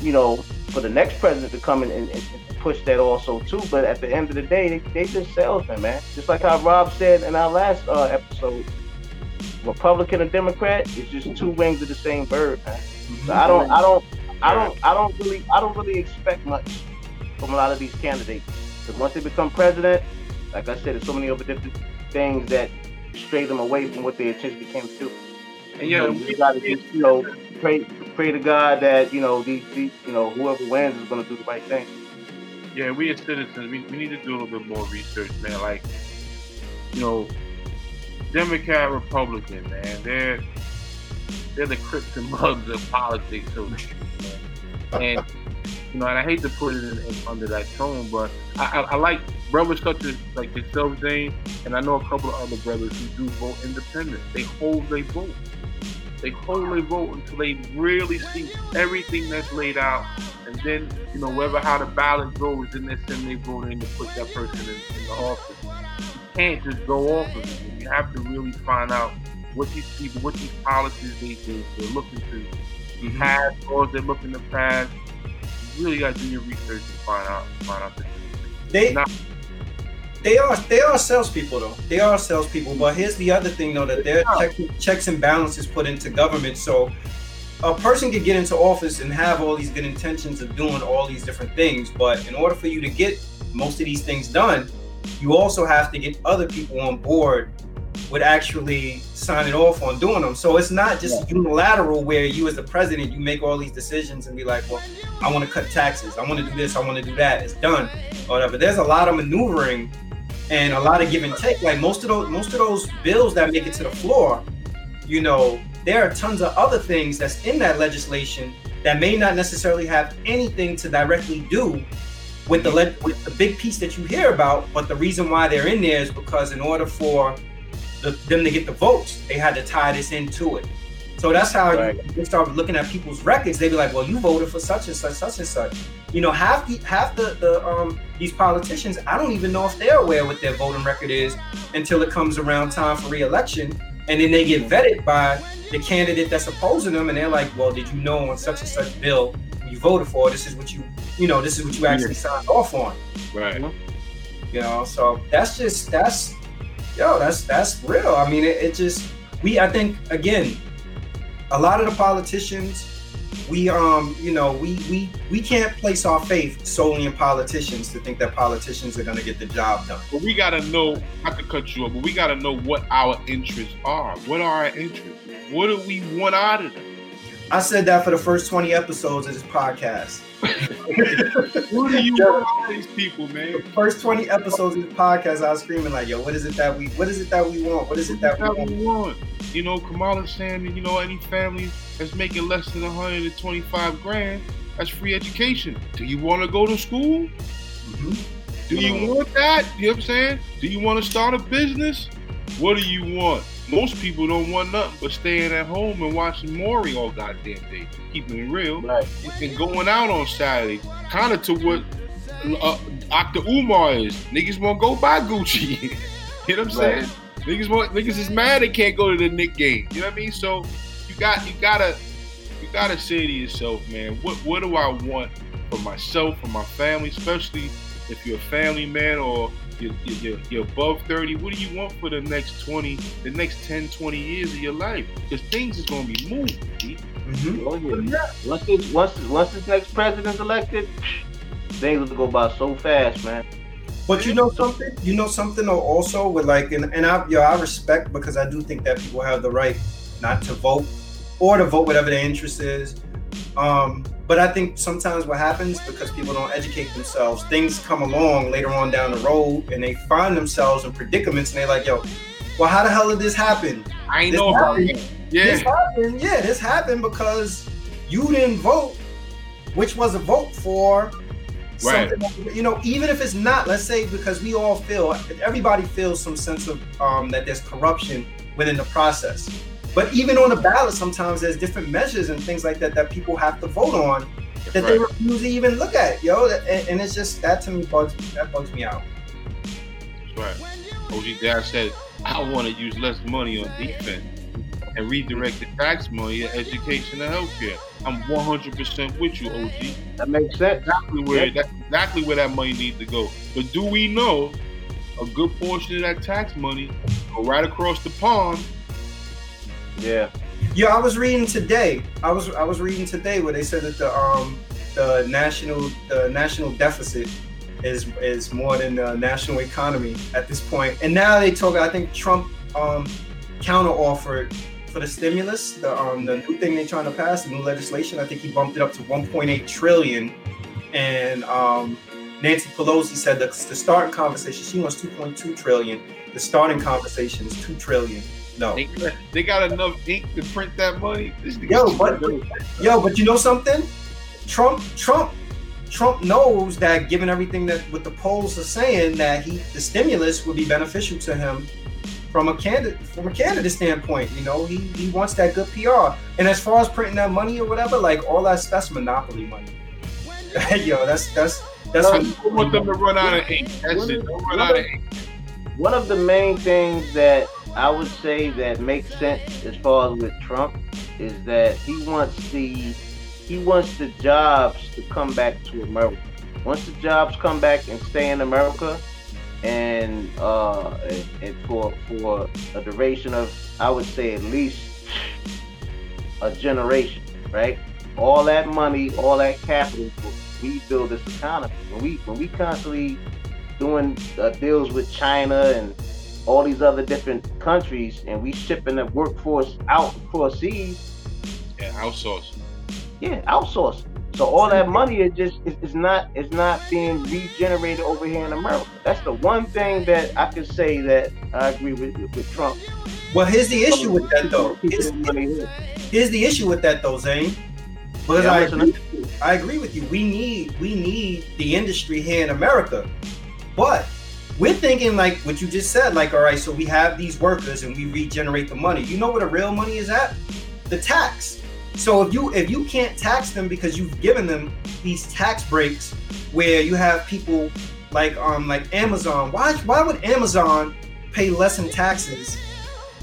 you know for the next president to come in and, and, push that also too. But at the end of the day, they, they just salesmen, man. Just like how Rob said in our last uh, episode, Republican and Democrat is just two wings of the same bird, man. So I don't I don't I don't I don't really I don't really expect much from a lot of these candidates. Because once they become president, like I said, there's so many other different things that stray them away from what they intentionally came to do. And yeah, you, know, you gotta just you know pray pray to God that you know these, these you know whoever wins is gonna do the right thing. Yeah, we as citizens, we, we need to do a little bit more research, man. Like, you know, Democrat, Republican, man, they're they're the Crips and Mugs of politics, so and you know, and I hate to put it in, in, under that tone, but I, I, I, like brothers such as like yourself, Zane, and I know a couple of other brothers who do vote independent. They hold their vote. They their vote until they really see everything that's laid out, and then you know whether how the ballot goes, then they send their vote in to put that person in, in the office. You can't just go off of it. You have to really find out what these people, what these policies they, they, they're looking to mm-hmm. pass or they're looking to pass. You really got to do your research and find out find out. the truth. They Not, they are they are salespeople though. They are salespeople. But here's the other thing though that there are oh. check, checks and balances put into government. So a person could get into office and have all these good intentions of doing all these different things, but in order for you to get most of these things done, you also have to get other people on board with actually signing off on doing them. So it's not just yeah. unilateral where you as the president you make all these decisions and be like, well, I want to cut taxes, I want to do this, I want to do that. It's done, or whatever. There's a lot of maneuvering and a lot of give and take. Like most of those most of those bills that make it to the floor, you know, there are tons of other things that's in that legislation that may not necessarily have anything to directly do with the le- with the big piece that you hear about. But the reason why they're in there is because in order for the, them to get the votes, they had to tie this into it. So that's how right. you, you start looking at people's records. They'd be like, "Well, you voted for such and such, such and such." You know, half the half the, the um these politicians, I don't even know if they're aware what their voting record is until it comes around time for re-election, and then they get vetted by the candidate that's opposing them, and they're like, "Well, did you know on such and such bill you voted for? This is what you, you know, this is what you actually signed off on." Right. You know, so that's just that's yo, that's that's real. I mean, it, it just we I think again, a lot of the politicians, we um, you know, we we we can't place our faith solely in politicians to think that politicians are gonna get the job done. But we gotta know, i could cut you off, but we gotta know what our interests are. What are our interests? What do we want out of them? I said that for the first 20 episodes of this podcast. [LAUGHS] what do you want these people, man? The first 20 episodes of the podcast, I was screaming like, yo, what is it that we what is it that we want? What is it that, that we, want? You know, Kamala saying, you know, any family that's making less than 125 grand, that's free education. Do you want to go to school? Mm-hmm. Do you want that? You know what I'm saying? Do you want to start a business? What do you want? Most people don't want nothing but staying at home and watching Maury all goddamn day, keeping it real, right. and going out on Saturday, kind of to what uh, Dr. Umar is. Niggas won't go buy Gucci. [LAUGHS] you know what I'm right. saying? Niggas want niggas is mad they can't go to the Knick game. You know what I mean? So you got you gotta you gotta say to yourself, man, what what do I want for myself, for my family, especially if you're a family man or you're, you're, you're, above 30, what do you want for the next 20, the next 10, 20 years of your life? Because things is going to be moving. Mm-hmm. Oh, yeah. Once this, once, once this next president's elected, things will go by so fast, man. But you know something? You know something also with like, and, and I, yo, I respect because I do think that people have the right not to vote or to vote whatever their interest is. Um, but I think sometimes what happens because people don't educate themselves, things come along later on down the road and they find themselves in predicaments and they're like, yo, well, how the hell did this happen? I know about it. Yeah. This happened. Yeah, this happened because you didn't vote, which was a vote for Right. you know, even if it's not, let's say because we all feel, everybody feels some sense of um, that there's corruption within the process. But even on the ballot, sometimes there's different measures and things like that that people have to vote on that right. they refuse to even look at, yo. And, and, it's just that to me bugs me. that bugs me out. That's right. OG Dad said, I want to use less money on defense and redirect the tax money to education and healthcare. I'm 100% with you, OG. That makes sense. Exactly where yeah. that's exactly where that money needs to go. But do we know a good portion of that tax money go right across the pond? Yeah. Yeah, I was reading today. I was I was reading today where they said that the um the national the national deficit is is more than the national economy at this point. And now they talk. I think Trump um counter offered for the stimulus, the um the new thing they're trying to pass, the new legislation. I think he bumped it up to 1.8 trillion, and um, Nancy Pelosi said that the starting conversation she wants 2.2 trillion. The starting conversation is two trillion. No, they, they got enough ink to print that money. Yo, but yo, but you know something? Trump, Trump, Trump knows that given everything that what the polls are saying, that he the stimulus would be beneficial to him from a candidate from a candidate standpoint. You know, he he wants that good PR. And as far as printing that money or whatever, like all that that's monopoly money. [LAUGHS] Yo, that's that's that's. I want them to run out of ink. That's it. Don't run out of ink. One of the main things that I would say that makes sense as far as with Trump is that he wants the he wants the jobs to come back to America. Once the jobs come back and stay in America, and uh, and for for a duration of I would say at least a generation, right? All that money, all that capital will rebuild this economy. When we when we constantly doing uh, deals with China and all these other different countries, and we shipping the workforce out across seas. Yeah, outsource. Yeah, outsource. So all that money is just is, not is not being regenerated over here in America. That's the one thing that I can say that I agree with with Trump. Well, here's the issue with that though. Here's, here's the issue with that though, Zane. Because yeah, I agree, I agree with you. We need we need the industry here in America, but we're thinking like what you just said. Like, all right, so we have these workers and we regenerate the money. You know where the real money is at? The tax. So if you if you can't tax them because you've given them these tax breaks where you have people like um like Amazon, why why would Amazon pay less in taxes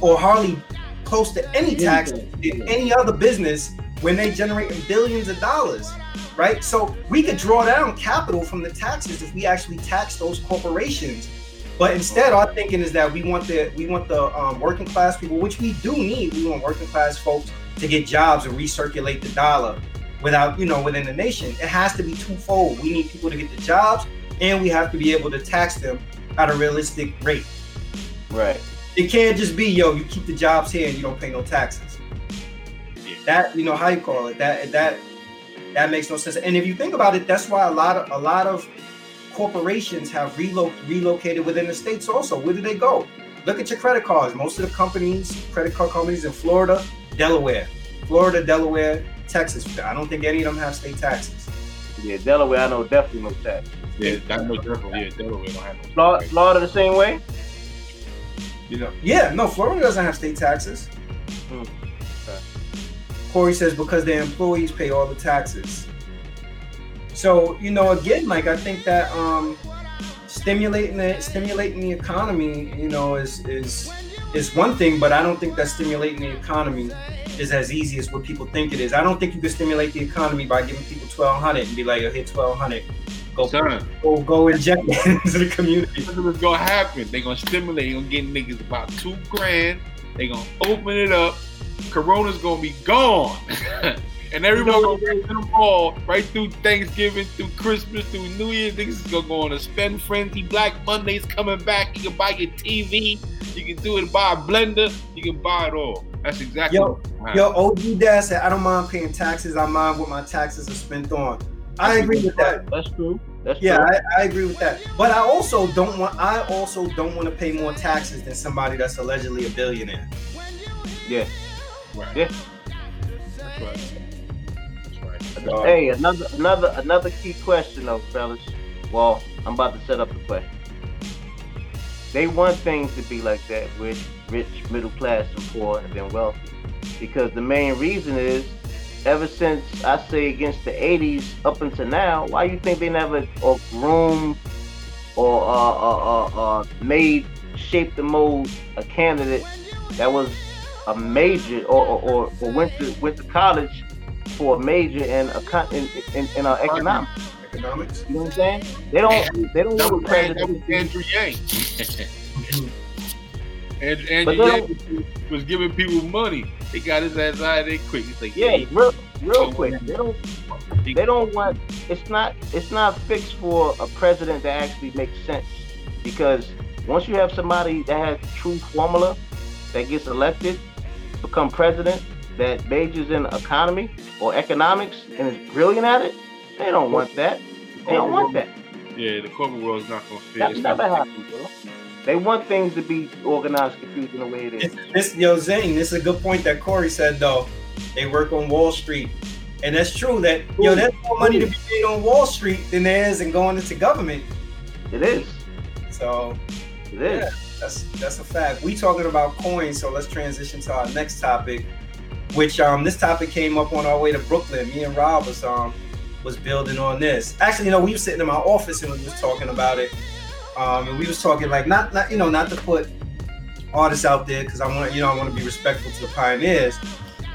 or hardly close to any tax than any other business when they generate billions of dollars? Right? So we could draw down capital from the taxes if we actually tax those corporations. But instead, our thinking is that we want the we want the um, working class people, which we do need. We want working class folks to get jobs and recirculate the dollar without, you know, within the nation. It has to be twofold. We need people to get the jobs and we have to be able to tax them at a realistic rate. Right. It can't just be, yo, you keep the jobs here and you don't pay no taxes. Yeah. That, you know, how you call it, that that that makes no sense. And if you think about it, that's why a lot of a lot of corporations have relo- relocated within the states also. Where do they go? Look at your credit cards. Most of the companies, credit card companies in Florida, Delaware, Florida, Delaware, Texas. I don't think any of them have state taxes. Yeah, Delaware, I know definitely no tax. Yeah, I know definitely. Yeah, Delaware don't have no. Florida, Florida the same way. You know, yeah, no, Florida doesn't have state taxes. Hmm. Corey says because their employees pay all the taxes. So you know, again, like I think that um, stimulating the stimulating the economy, you know, is is is one thing, but I don't think that stimulating the economy is as easy as what people think it is. I don't think you can stimulate the economy by giving people twelve hundred and be like, "Oh, hit twelve hundred, go Son, go go inject [LAUGHS] it into the community." what's gonna happen. They're gonna stimulate. They gonna get niggas about two grand. They gonna open it up. Corona's gonna be gone, [LAUGHS] and everyone gonna go to the mall right through Thanksgiving, through Christmas, through New Year. Niggas is gonna go on a spend frenzy. Black Monday's coming back. You can buy your TV. You can do it. Buy a blender. You can buy it all. That's exactly. Yo, what Yo, OG Dad said, "I don't mind paying taxes. I mind what my taxes are spent on." I agree with that. That's true. That's Yeah, true. I, I agree with that. But I also don't want. I also don't want to pay more taxes than somebody that's allegedly a billionaire. yeah. Right. Yeah. That's right. That's right. Hey, another another another key question though, fellas. Well, I'm about to set up the question. They want things to be like that, rich, rich, middle class, and poor, and then wealthy. Because the main reason is, ever since I say against the '80s up until now, why you think they never or groomed or uh, uh, uh, uh, made, shaped, the mold a candidate that was a major or, or, or, went to went to college for a major in econ- in in, in uh, economics. Economics. You know what I'm saying? They don't they don't That want was, that was. Andrew Yang. [LAUGHS] and Andrew Yang was giving people money. They got his ass out of there quick. He's like, Yeah, real real quick. They don't they don't want it's not it's not fixed for a president that actually makes sense because once you have somebody that has true formula that gets elected become president that majors in economy or economics and is brilliant at it they don't want that they don't want that Yeah, the corporate world's not gonna fit. that It's never not- happens bro they want things to be organized confused in the way it is This, this yo Zane, this is a good point that Corey said though. They work on Wall Street, and that's true. That yo, Ooh. there's more money to be made on Wall Street than there is in going into government. it is So it is Yeah. That's that's a fact. We talking about coins, so let's transition to our next topic, which um this topic came up on our way to Brooklyn. Me and Rob was um was building on this. Actually, you know, we were sitting in my office and we was talking about it. Um, and we was talking like not not you know not to put artists out there because I want you know I want to be respectful to the pioneers,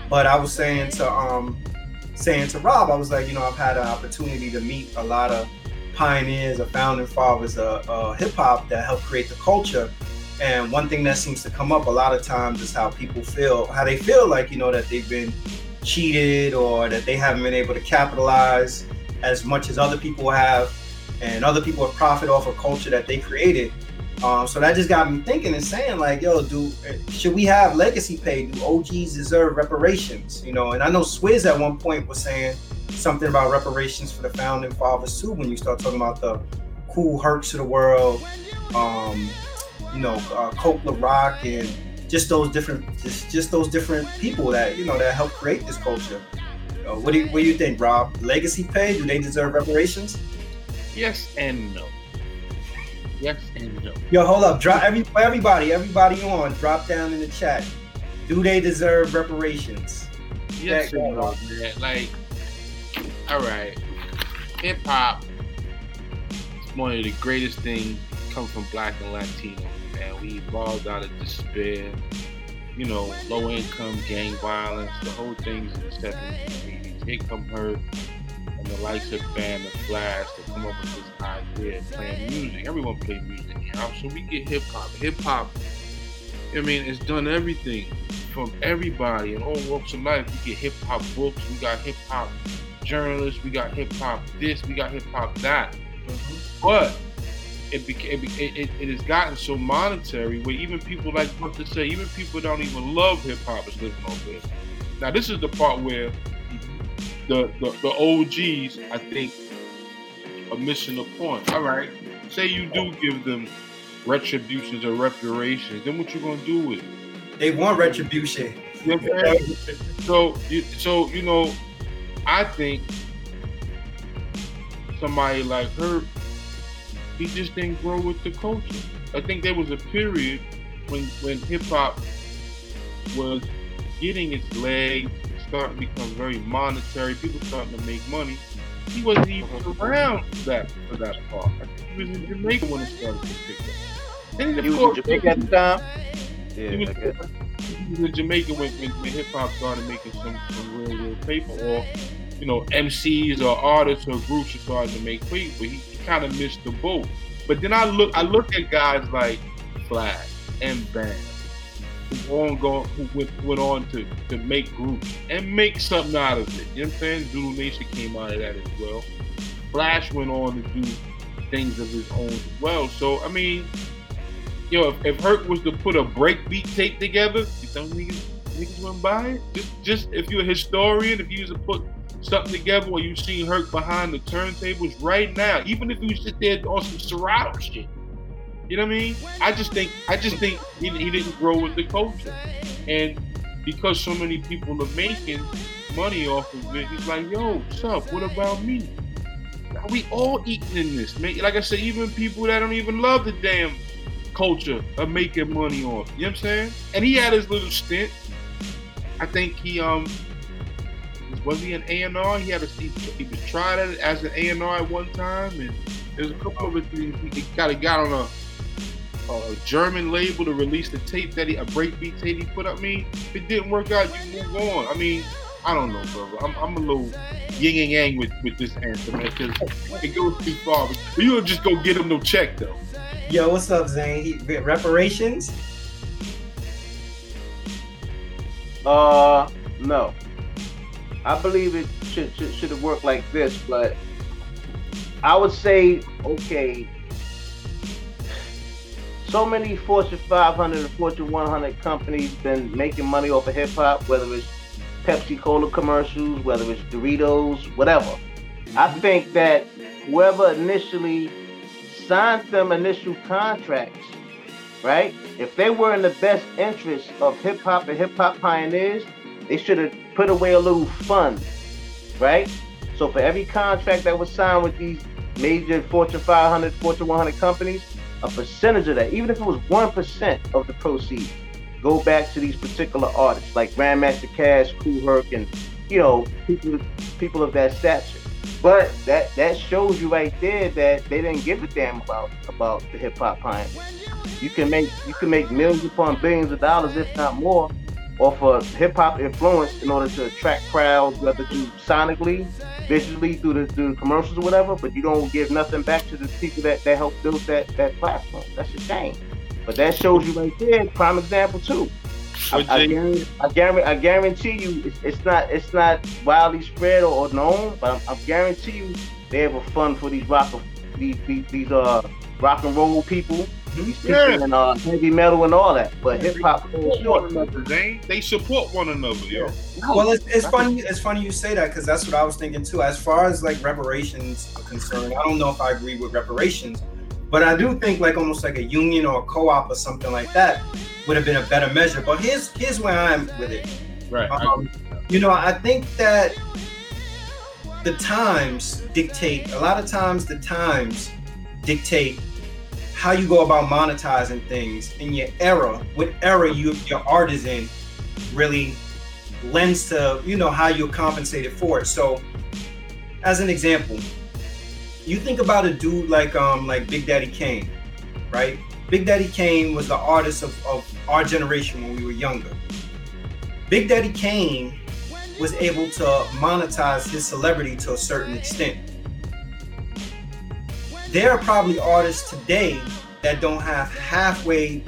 but I was saying to um saying to Rob, I was like, you know, I've had an opportunity to meet a lot of pioneers or founding fathers of uh, hip hop that helped create the culture. And one thing that seems to come up a lot of times is how people feel, how they feel like, you know, that they've been cheated or that they haven't been able to capitalize as much as other people have. And other people have profit off a culture that they created. Um, so that just got me thinking and saying, like, yo, do should we have legacy pay? Do OGs deserve reparations? You know, and I know Swizz at one point was saying something about reparations for the founding fathers too. When you start talking about the Kool Hercs of the world, um, you know, uh, Coke La Rock, and just those different, just just those different people that you know that helped create this culture. What do you, what do you think, Rob? Legacy pay? Do they deserve reparations? Yes and no. Yes and no. Yo, hold up. Drop every everybody, everybody on. Drop down in the chat. Do they deserve reparations? Yes and no, man. Like, all right, hip hop is one of the greatest things come from Black and Latino. Man, we evolved out of despair. You know, low income, gang violence, the whole thing's in the 70s and 80s. Here come Herc and the likes of Band of Flash to come up with this idea of playing music. Everyone plays music now, so we get hip hop. Hip hop, I mean, it's done everything from everybody in all walks of life. We get hip hop books, we got hip hop journalists, we got hip hop this, we got hip hop that. Mm-hmm. But it, beca- it, it, it has gotten so monetary where even people like what to say, even people don't even love hip hop is living off it. Now this is the part where the, the the OGs I think are missing the point. All right, say you do give them retributions or reparations, then what you gonna do with it? They want retribution. You know what I'm saying? So, you, so you know, I think somebody like Herc, he just didn't grow with the culture. I think there was a period when when hip hop was getting its legs, starting to become very monetary. People starting to make money. He wasn't even uh-huh. around for that for that part. He was in Jamaica when it started to pick up. And of was in Jamaica at the time? Yeah, he was, in Jamaica when, when, when hip hop started making some, some real real paper, or you know MCs or artists or groups are starting to make paper. He, he kind of missed the boat. But then I look I look at guys like Flash and Bam, who on go who went, went on to, to make groups and make something out of it. You know what I'm saying? Zulu Nation came out of that as well. Flash went on to do things of his own as well. So I mean, yo, if, if Herc was to put a breakbeat tape together, you think niggas niggas wouldn't buy it? Just just if you're a historian, if you was to put something together or you seen Herc behind the turntables right now, even if you sit there on some Serato shit. You know what I mean? I just think I just think he, he didn't grow with the culture. And because so many people are making money off of it, he's like, yo, what's up? What about me? Now we all eating in this, man. Like I said, even people that don't even love the damn culture of making money off. You know what I'm saying? And he had his little stint. I think he um was he an A and R? He had a he, he was tried as an A and R at one time, and there's a couple of things he got of got on a a German label to release the tape that he a breakbeat tape he put up. I mean, if it didn't work out, you move on. I mean, I don't know, brother. I'm, I'm a little yin and yang with, with this answer, man, because it goes too far. But you don't just go get him no check, though. Yo, what's up, Zane? He, reparations? Uh, no. I believe it should, should should have worked like this, but I would say, okay, so many Fortune 500 and Fortune 100 companies been making money off of hip hop, whether it's Pepsi Cola commercials, whether it's Doritos, whatever. I think that whoever initially signed them initial contracts, right? If they were in the best interest of hip hop and hip hop pioneers, they should have put away a little fund, right? So for every contract that was signed with these major Fortune 500, Fortune 100 companies, a percentage of that, even if it was 1% of the proceeds, go back to these particular artists like Grandmaster Caz, Kool Herc, and you know, people people of that stature. But that that shows you right there that they didn't give a damn about about the hip hop pioneers. You can make you can make millions upon billions of dollars, if not more, off of hip hop influence in order to attract crowds, whether through sonically, visually, through the, through the commercials or whatever. But you don't give nothing back to the people that, that helped build that that platform. That's a shame. But that shows you right there, prime example too. I, I, guarantee, I, guarantee, I guarantee you, it's, it's, not it's not widely spread or, or known, but I, I guarantee you they have a fund for these rock these these, these uh rock and roll people. These yeah. in uh, heavy metal and all that, but hip hop they they support one another, yo. Well, it's, it's funny. It's funny you say that because that's what I was thinking too. As far as like reparations are concerned, I don't know if I agree with reparations, but I do think like almost like a union or a co-op or something like that would have been a better measure. But here's here's where I'm with it. Right. Um, you know, I think that the times dictate. A lot of times, the times dictate how you go about monetizing things in your era. What era you your art is in really lends to you know how you're compensated for it. So, as an example, you think about a dude like um like Big Daddy Kane, right? Big Daddy Kane was the artist of, of our generation when we were younger. Big Daddy Kane was able to monetize his celebrity to a certain extent. There are probably artists today that don't have halfway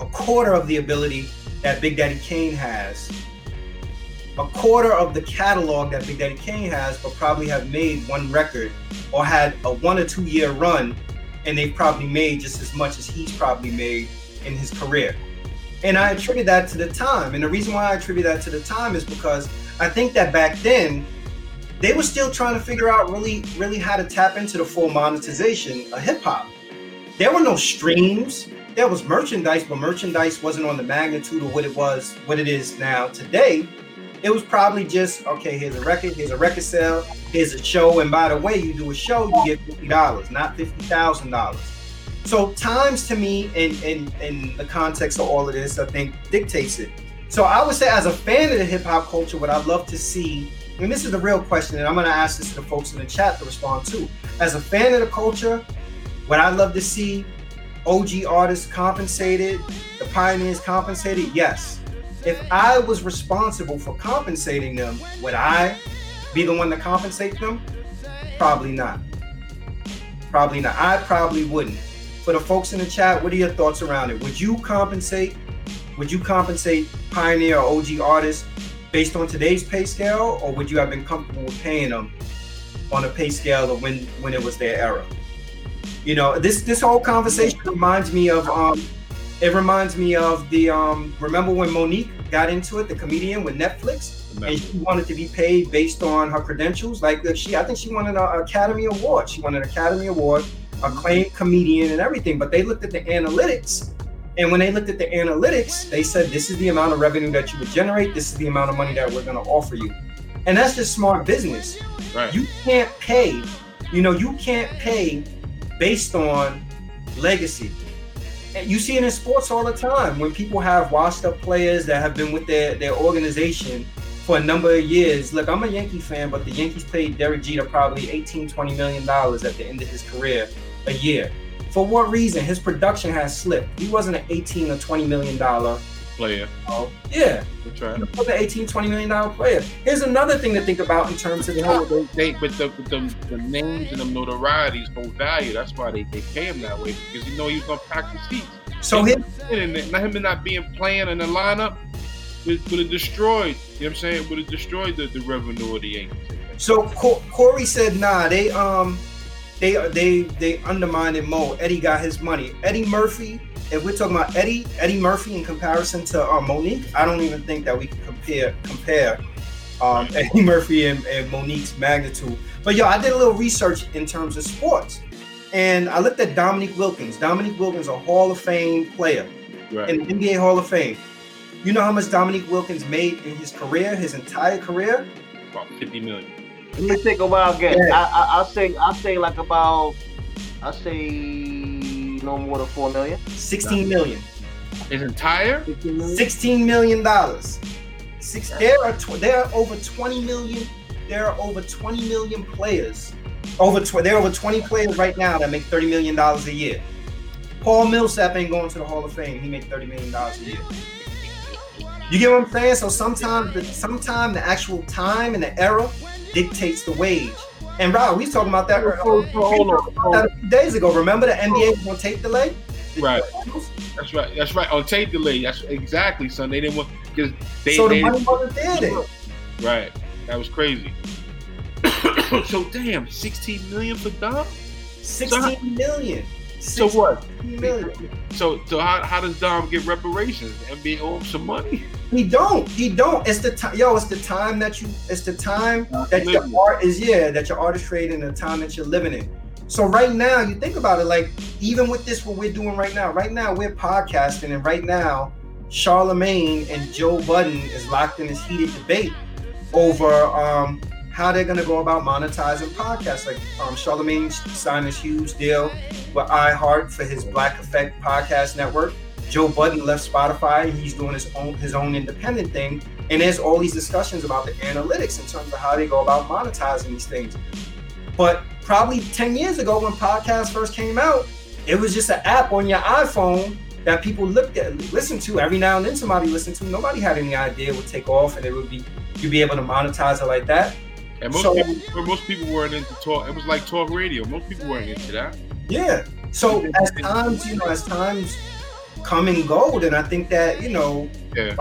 a quarter of the ability that Big Daddy Kane has a quarter of the catalog that Big Daddy Kane has, but probably have made one record or had a one or two year run, and they've probably made just as much as he's probably made in his career. And I attribute that to the time. And the reason why I attribute that to the time is because I think that back then, they were still trying to figure out really, really how to tap into the full monetization of hip hop. There were no streams. There was merchandise, but merchandise wasn't on the magnitude of what it was, what it is now today. It was probably just okay. Here's a record. Here's a record sale. Here's a show. And by the way, you do a show, you get fifty dollars, not fifty thousand dollars. So times to me, in in in the context of all of this, I think dictates it. So I would say, as a fan of the hip hop culture, what I'd love to see, and this is the real question, and I'm going to ask this to the folks in the chat to respond to. As a fan of the culture, what I'd love to see OG artists compensated, the pioneers compensated, yes. if I was responsible for compensating them, would I be the one to compensate them? Probably not. Probably not. I probably wouldn't. For the folks in the chat, what are your thoughts around it? Would you compensate? Would you compensate pioneer or OG artists based on today's pay scale, or would you have been comfortable paying them on a pay scale of when when it was their era? You know, this this whole conversation reminds me of um, it reminds me of the um, remember when Mo'Nique got into it, the comedian with Netflix, and she wanted to be paid based on her credentials. Like she, I think she won an Academy Award. She won an Academy Award, acclaimed comedian, and everything. But they looked at the analytics, and when they looked at the analytics, they said this is the amount of revenue that you would generate. This is the amount of money that we're going to offer you, and that's just smart business. Right. You can't pay. You know, you can't pay based on legacy. And you see it in sports all the time when people have washed up players that have been with their, their organization for a number of years. Look, I'm a Yankee fan, but the Yankees paid Derek Jeter probably 18, 20 million dollars at the end of his career a year. For what reason? His production has slipped. He wasn't an 18 or 20 million dollar player. Oh, yeah. That's right. He was an 18, 20 million dollar player. Here's another thing to think about in terms of the no, they, they, but the, the, the names and the notorieties hold value. That's why they, they pay him that way because you know he's gonna pack the seats. So him, and him not being playing in the lineup would, would have destroyed. You know what I'm saying? Would have destroyed the, the revenue of the Yankees. So Corey said, "Nah, they um, they they they undermined Mo. Eddie got his money. Eddie Murphy if we're talking about Eddie, Eddie Murphy in comparison to uh, Mo'Nique, I don't even think that we can compare compare um, [LAUGHS] Eddie Murphy and, and Mo'Nique's magnitude. But yo, I did a little research in terms of sports, and I looked at Dominique Wilkins. Dominique Wilkins, a Hall of Fame player right. in the NBA Hall of Fame. You know how much Dominique Wilkins made in his career, his entire career? About fifty million. Let me take a wild guess. Yeah. I, I, I'll say I'll say like about I'll say no more than four million. Sixteen million. His entire? Sixteen million dollars. Six. There are tw- there are over twenty million. There are over twenty million players. Over tw- there are over twenty players right now that make thirty million dollars a year. Paul Millsap ain't going to the Hall of Fame. He made thirty million dollars a year. You get what I'm saying? So sometimes the sometimes the actual time and the era dictates the wage. And Rob, we was talking about that, hold on, hold on. a few days ago. Remember the NBA was on tape delay? right. That's right. That's right. Oh, on tape delay. That's exactly, son. They didn't want because they. So the they, money wasn't there. Then. Right. That was crazy. [COUGHS] so damn, sixteen million for Dom. Sixteen so, million. So what? So so how, how does Dom get reparations? And NBA owed some money. He don't. He don't. It's the time. Yo, it's the time that you. It's the time that your art is. Yeah, that your art is creating the time that you're living in. So right now, you think about it. Like even with this, what we're doing right now. Right now, we're podcasting, and right now, Charlemagne and Joe Budden is locked in this heated debate over um, how they're going to go about monetizing podcasts. Like um, Charlemagne signed this huge deal with iHeart for his Black Effect podcast network. Joe Budden left Spotify. He's doing his own his own independent thing. And there's all these discussions about the analytics in terms of how they go about monetizing these things. But probably 10 years ago when podcasts first came out, it was just an app on your iPhone that people looked at, listened to every now and then. Somebody listened to. Nobody had any idea it would take off and it would be you'd be able to monetize it like that. And most so, people, most people weren't into talk. It was like talk radio. Most people weren't into that. Yeah. So as times, you know, as times come and go, then I think that you know, yeah,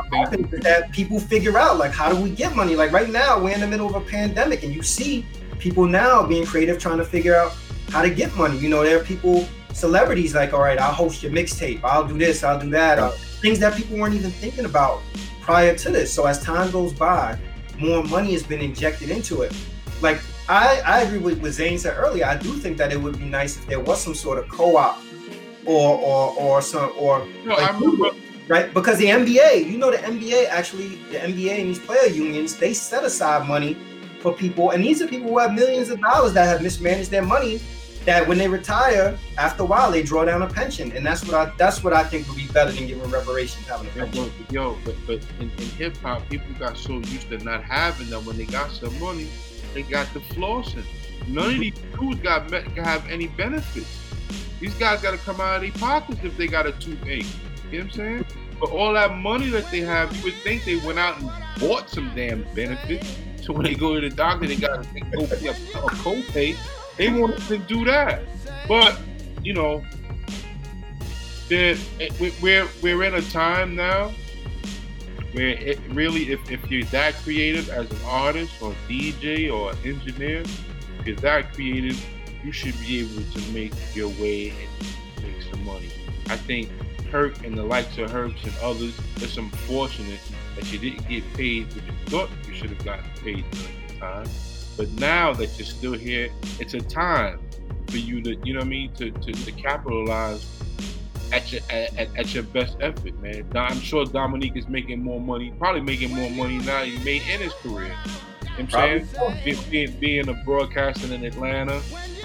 that people figure out like how do we get money? Like right now, we're in the middle of a pandemic, and you see people now being creative, trying to figure out how to get money. You know, there are people, celebrities like, all right, I'll host your mixtape, I'll do this, I'll do that, uh, things that people weren't even thinking about prior to this. So as time goes by, more money has been injected into it. Like I, I agree with what Zane said earlier. I do think that it would be nice if there was some sort of co-op or or or some or no, like, right because the NBA, you know, the NBA actually the NBA and these player unions they set aside money for people, and these are people who have millions of dollars that have mismanaged their money. That when they retire, after a while, they draw down a pension, and that's what I that's what I think would be better than giving reparations having a pension. Yo, but but in, in hip hop, people got so used to not having them when they got some money they got the flossing. None of these [LAUGHS] dudes got have any benefits. These guys got to come out of their pockets if they got a toothache. You know what I'm saying? But all that money that they have, you would think they went out and bought some damn benefits. So when they go to the doctor, they got to go pay a, a copay. They won't do that. But you know, we're we're in a time now where it really, if, if you're that creative as an artist or DJ or engineer, if you're that creative, you should be able to make your way and make some money. I think Herc and the likes of Hercs and others, it's unfortunate that you didn't get paid what you thought you should have gotten paid during the time. But now that you're still here, it's a time for you to, you know what I mean, to, to, to capitalize at your at, at, your best effort, man. I'm sure Dominique is making more money, probably making more money now than he made in his career. You know what I'm saying? Being, being a broadcaster in Atlanta,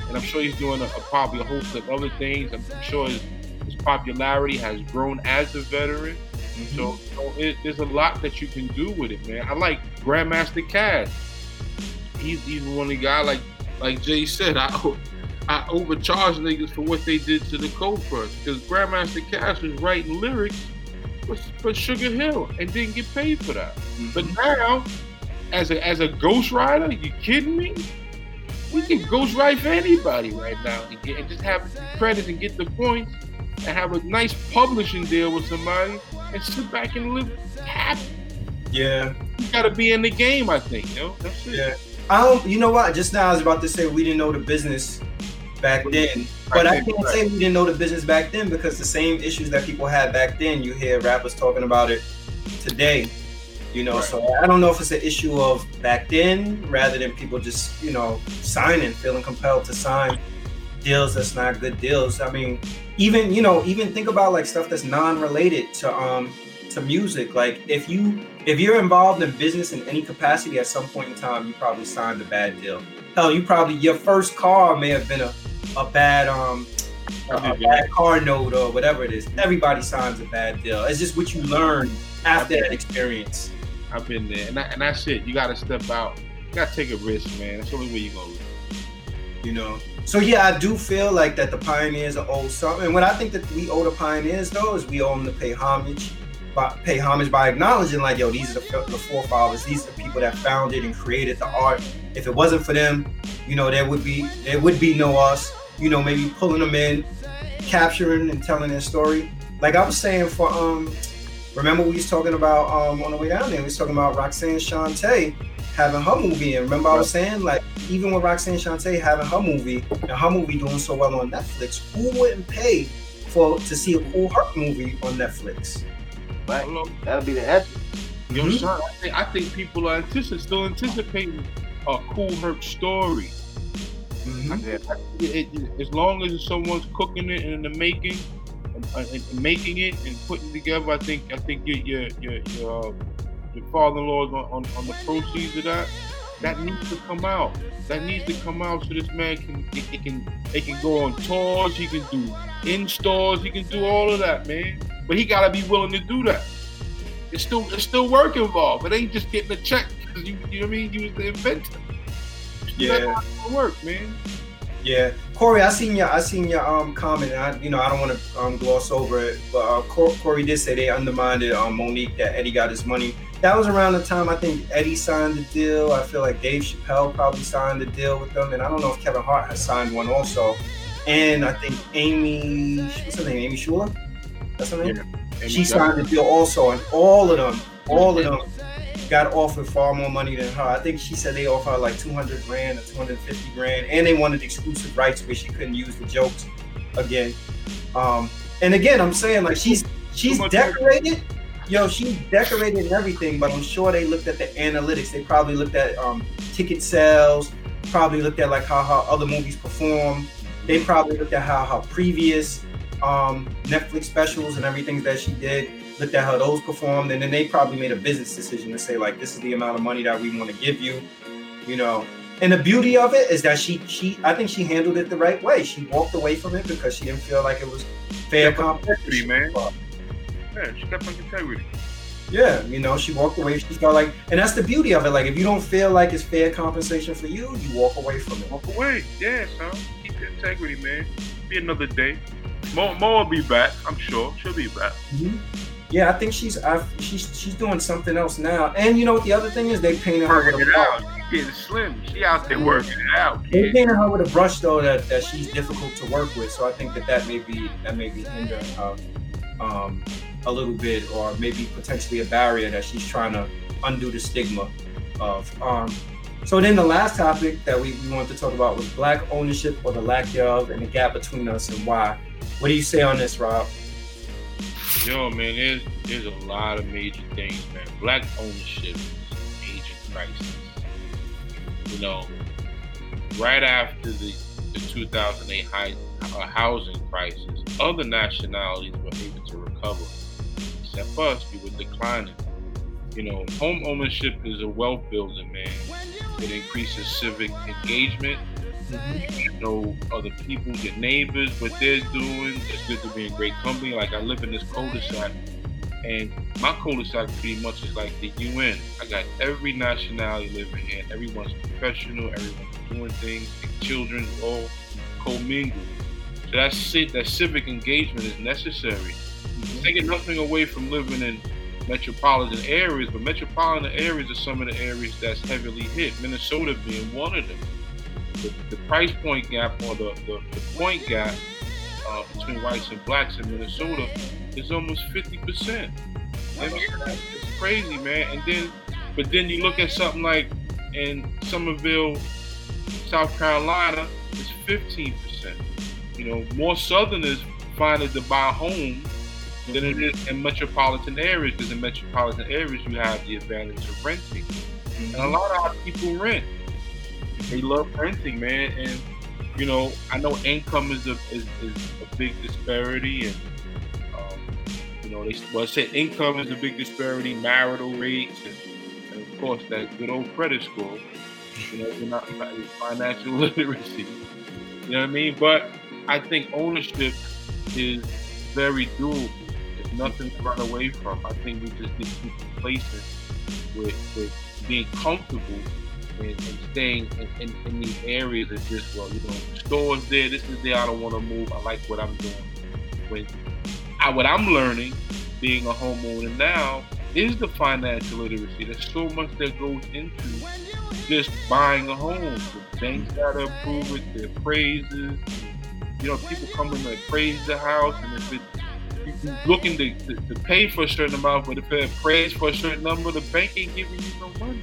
and I'm sure he's doing a, a probably a host of other things. I'm, sure his, his, popularity has grown as a veteran. Mm-hmm. So, so it, there's a lot that you can do with it, man. I like Grandmaster Caz. He's even one of the guys like like Jay said. I I overcharged niggas for what they did to the Cold Crush because Grandmaster Caz was writing lyrics for, for Sugar Hill and didn't get paid for that. Mm-hmm. But now, as a as a ghostwriter, you kidding me? We can ghostwrite for anybody right now and, get, and just have credits and get the points and have a nice publishing deal with somebody and sit back and live happy. Yeah. You gotta be in the game, I think, yo. That's it. Yeah. I don't you know what? Just now I was about to say we didn't know the business back then. But I can't say we didn't know the business back then because the same issues that people had back then, you hear rappers talking about it today. You know, right. so I don't know if it's an issue of back then rather than people just, you know, signing, feeling compelled to sign deals that's not good deals. I mean, even, you know, even think about like stuff that's non-related to um to music. Like if you if you're involved in business in any capacity at some point in time, you probably signed a bad deal. Hell, you probably your first car may have been a a bad um a, a bad car note or whatever it is. Everybody signs a bad deal. It's just what you learn after that experience. I've been there, and, that, and that's it. You got to step out. You got to take a risk, man. That's the only way you gonna. You know. So yeah, I do feel like that the pioneers are owe something. And what I think that we owe the pioneers though is we owe them to pay homage, by, pay homage by acknowledging like, yo, these are the, the forefathers. These are the people that founded and created the art. If it wasn't for them, you know, there would be there would be no us you know, maybe pulling them in, capturing and telling their story. Like I was saying for um remember we was talking about um on the way down there, we was talking about Roxanne Shante having her movie. And remember I was saying like even with Roxanne Shante having her movie and her movie doing so well on Netflix, who wouldn't pay for to see a Kool Herc movie on Netflix? Right. That'll be the essence. You know, mm-hmm. I, think, I think people are antici- still anticipating a Kool Herc story. Mm-hmm. It, it, as long as someone's cooking it in the making, uh, and making it and putting it together, I think I think your your your your, uh, your father-in-law on, on, on the proceeds of that. That needs to come out. That needs to come out so this man can it, it can it can go on tours. He can do in stores. He can do all of that, man. But he gotta be willing to do that. It's still it's still work involved. It ain't just getting a check because you you know what I mean. You was the inventor. Yeah. Work, man. Yeah, Corey, I seen your I seen your um comment. And I you know I don't want to um, gloss over it, but uh, Corey did say they undermined um, Mo'Nique that Eddie got his money. That was around the time I think Eddie signed the deal. I feel like Dave Chappelle probably signed the deal with them, and I don't know if Kevin Hart has signed one also. And I think Amy, what's her name? Amy Schumer. That's. Yeah. She signed the deal also, and all of them, all of them got offered far more money than her. I think she said they offered her like 200 grand or 250 grand, and they wanted exclusive rights where she couldn't use the jokes again. Um, and again, I'm saying like she's she's decorated. Yo, she's decorated and everything, but I'm sure they looked at the analytics. They probably looked at um, ticket sales, probably looked at like how her other movies perform. They probably looked at how her previous um, Netflix specials and everything that she did looked at how those performed, and then they probably made a business decision to say like, this is the amount of money that we want to give you, you know. And the beauty of it is that she she I think she handled it the right way. She walked away from it because she didn't feel like it was fair competition, man. Yeah, she kept on integrity. Yeah, you know, she walked away. She felt like, and that's the beauty of it. Like, if you don't feel like it's fair compensation for you, you walk away from it. Walk away, yeah, son. Keep the integrity, man. Be another day. Mo, Mo will be back. I'm sure she'll be back. Mm-hmm. Yeah, I think she's I, she's she's doing something else now. And you know what the other thing is? They painted her with a brush. She's getting slim. She out there working it out. Kid. They painted her with a brush though that, that she's difficult to work with. So I think that that may be that may be hindering her um, a little bit, or maybe potentially a barrier that she's trying to undo the stigma of. Um, so then the last topic that we, we wanted to talk about was black ownership or the lack thereof and the gap between us and why. What do you say on this, Rob? Yo, man, there's there's a lot of major things, man. Black ownership is a major crisis. You know, right after the, the 2008 high, uh, housing crisis, other nationalities were able to recover. Except us, we were declining. You know, home ownership is a wealth building, man. It increases civic engagement. You know other people, your neighbors, what they're doing. It's good to be in great company. Like I live in this cul-de-sac, and my cul-de-sac pretty much is like the UN. I got every nationality living here. Everyone's professional. Everyone's doing things. The children all commingle. So that's it. That civic engagement is necessary. Mm-hmm. Taking nothing away from living in metropolitan areas, but metropolitan areas are some of the areas that's heavily hit. Minnesota being one of them the, the price point gap or the, the, the point gap uh, between whites and blacks in Minnesota is almost 50%. I mean, it's crazy, man. And then, but then you look at something like in Summerville, South Carolina, it's 15%. You know, more Southerners find it to buy a home than it is in metropolitan areas because in metropolitan areas you have the advantage of renting. And a lot of people rent they love renting, man. And you know, I know income is a is, is a big disparity, and um, you know, they well, I said income is a big disparity, marital rates, and, and of course that good old credit score. You know, you're not financial [LAUGHS] literacy. You know what I mean? But I think ownership is very doable. It's nothing to run away from. I think we just need to be complacent with, with being comfortable and, and staying in, in, in, these areas is just well, you know, stores there, this is there, I don't want to move. I like what I'm doing. When I, what I'm learning, being a homeowner now, is the financial literacy. There's so much that goes into just buying a home. The banks gotta approve it, the appraisers. You know, people come in and appraise the house, and if it you're looking to, to, to, pay for a certain amount, but if it appraised for a certain number, the bank ain't giving you no money.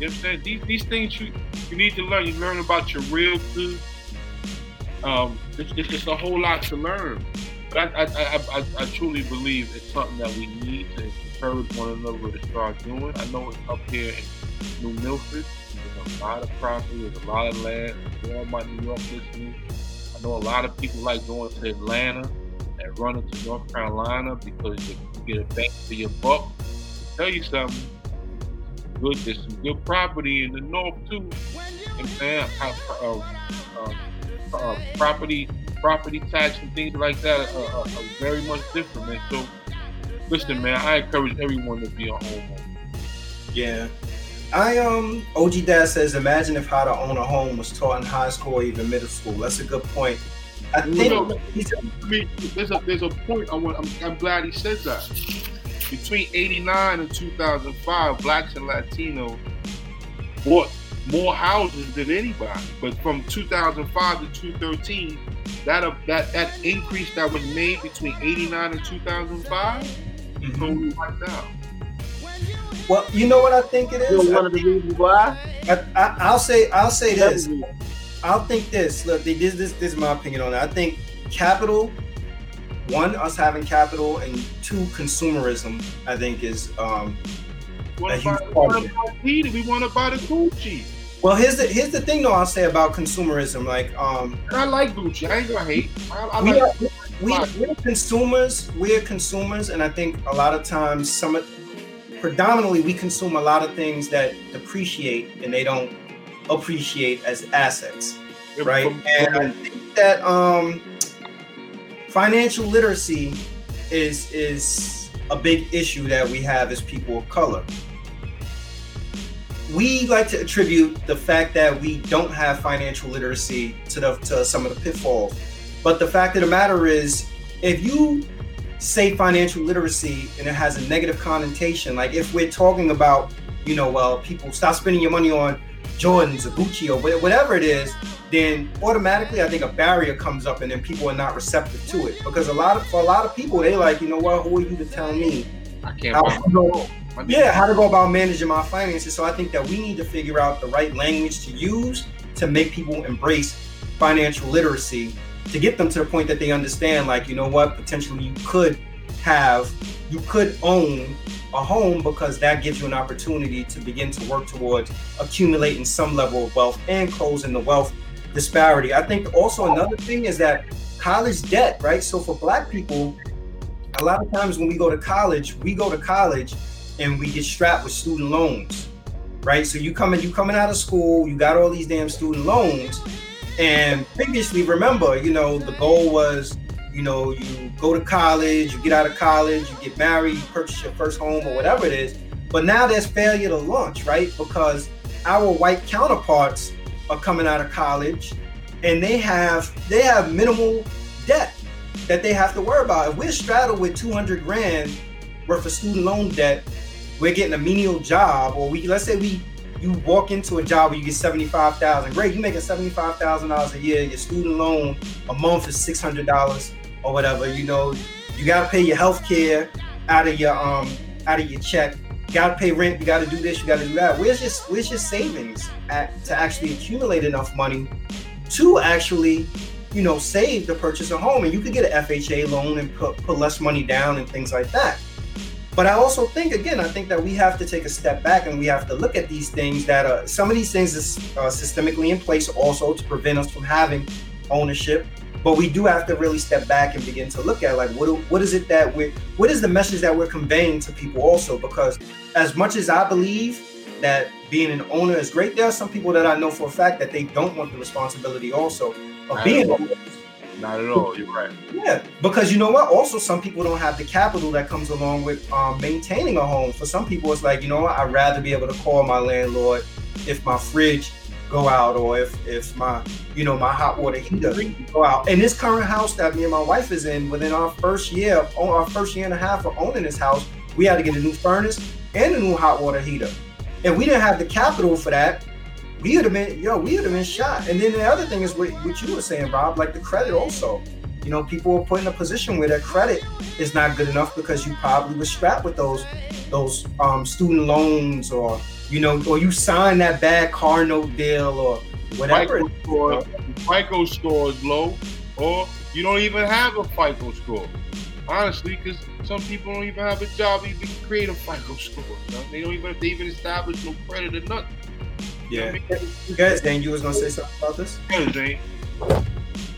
You know what I'm saying? These, these things you, you need to learn. You learn about your realtor. Um, it's, it's just a whole lot to learn. But I, I, I, I, truly believe it's something that we need to encourage one another to start doing. I know it's up here in New Milford. There's a lot of property. There's a lot of land. All my New York listening. I know a lot of people like going to Atlanta and running to North Carolina because you get a bang for your buck. I'll tell you something good. There's some good property in the north too. And man, uh, uh, uh, property, property tax and things like that are, are, are, very much different, man. So, listen, man, I encourage everyone to be a homeowner. Yeah. I um OG Dad says, imagine if how to own a home was taught in high school or even middle school. That's a good point. I think no, I mean, there's a there's a point I want. I'm, I'm glad he said that between 89 and 2005, blacks and Latinos bought more houses than anybody. But from 2005 to 2013, that uh, that that increase that was made between 89 and 2005 mm-hmm. totally wiped out. Well, you know what I think it is. one of the reasons why. I, will say I'll say this. I'll think this. Look, this this this is my opinion on it. I think capital one, us having capital, and two, consumerism. I think is um, a huge part of it. We want to buy the Gucci. Well, here's the here's the thing though. I'll say about consumerism. Like, um, and I like Gucci. I ain't gonna hate. I, I we like are, we, we're consumers. We're consumers, and I think a lot of times, some predominantly we consume a lot of things that depreciate and they don't appreciate as assets, right? And I think that um, financial literacy is is a big issue that we have as people of color. We like to attribute the fact that we don't have financial literacy to the to some of the pitfalls. But the fact of the matter is, if you say financial literacy and it has a negative connotation, like if we're talking about, you know, well, people stop spending your money on Jordans or Gucci or whatever it is, then automatically I think a barrier comes up and then people are not receptive to it. Because a lot of for a lot of people, they like, you know what, who are you to tell me? I can't. How go, yeah, how to go about managing my finances. So I think that we need to figure out the right language to use to make people embrace financial literacy to get them to the point that they understand, like, you know what, potentially you could have, you could own a home because that gives you an opportunity to begin to work towards accumulating some level of wealth and closing the wealth disparity. I think also another thing is that college debt, right? So for black people, a lot of times when we go to college, we go to college and we get strapped with student loans, right? So you coming, you coming out of school, you got all these damn student loans, and previously, remember, you know, the goal was, you know, you go to college, you get out of college, you get married, you purchase your first home or whatever it is. But now there's failure to launch, right? Because our white counterparts are coming out of college and they have they have minimal debt that they have to worry about. If we're straddled with 200 grand worth of student loan debt, we're getting a menial job, or we let's say we you walk into a job where you get 75,000. Great, you making $75,000 a year. Your student loan a month is $600 or whatever. You know, you got to pay your health care out of your um out of your check. You got to pay rent. You got to do this. You got to do that. Where's your where's your savings at, to actually accumulate enough money to actually you know save to purchase a home? And you could get an FHA loan and put, put less money down and things like that. But I also think, again, I think that we have to take a step back and we have to look at these things that are some of these things is uh, systemically in place also to prevent us from having ownership. But we do have to really step back and begin to look at like what what is it that we what is the message that we're conveying to people also because as much as I believe that being an owner is great, there are some people that I know for a fact that they don't want the responsibility also of being owners not at all. You're right. Yeah, because you know what? Also, some people don't have the capital that comes along with um, maintaining a home. For some people, it's like you know what? I'd rather be able to call my landlord if my fridge go out or if if my you know my hot water heater go out. In this current house that me and my wife is in, within our first year, our first year and a half of owning this house, we had to get a new furnace and a new hot water heater. And we didn't have the capital for that we would have been, yo, we would have been shot. And then the other thing is what, what you were saying, Rob, like the credit also. You know, people were put in a position where their credit is not good enough because you probably were strapped with those those um, student loans or you know, or you sign that bad car note deal or whatever. FICO score, FICO score is low, or you don't even have a FICO score. Honestly, because some people don't even have a job even create a FICO score. You know? They don't even they even establish no credit or nothing. Yeah. You guys, Dan, you was gonna say something about this?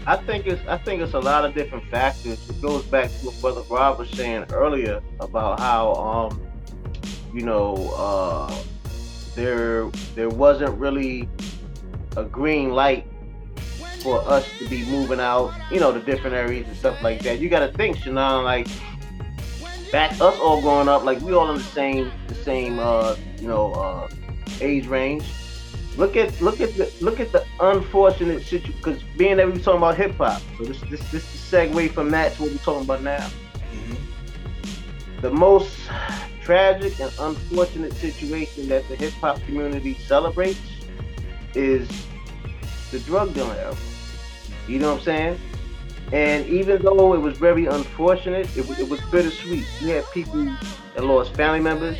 I think it's I think it's a lot of different factors. It goes back to what Brother Rob was saying earlier about how um you know uh there there wasn't really a green light for us to be moving out, you know, the different areas and stuff like that. You gotta think, you know, like back us all growing up, like we all in the same the same uh you know uh age range Look at look at the look at the unfortunate situation because being that we are talking about hip hop, so this this this is the segue from that to what we're talking about now. Mm-hmm. The most tragic and unfortunate situation that the hip hop community celebrates is the drug dealing era. You know what I'm saying? And even though it was very unfortunate, it, it was bittersweet. You had people that lost family members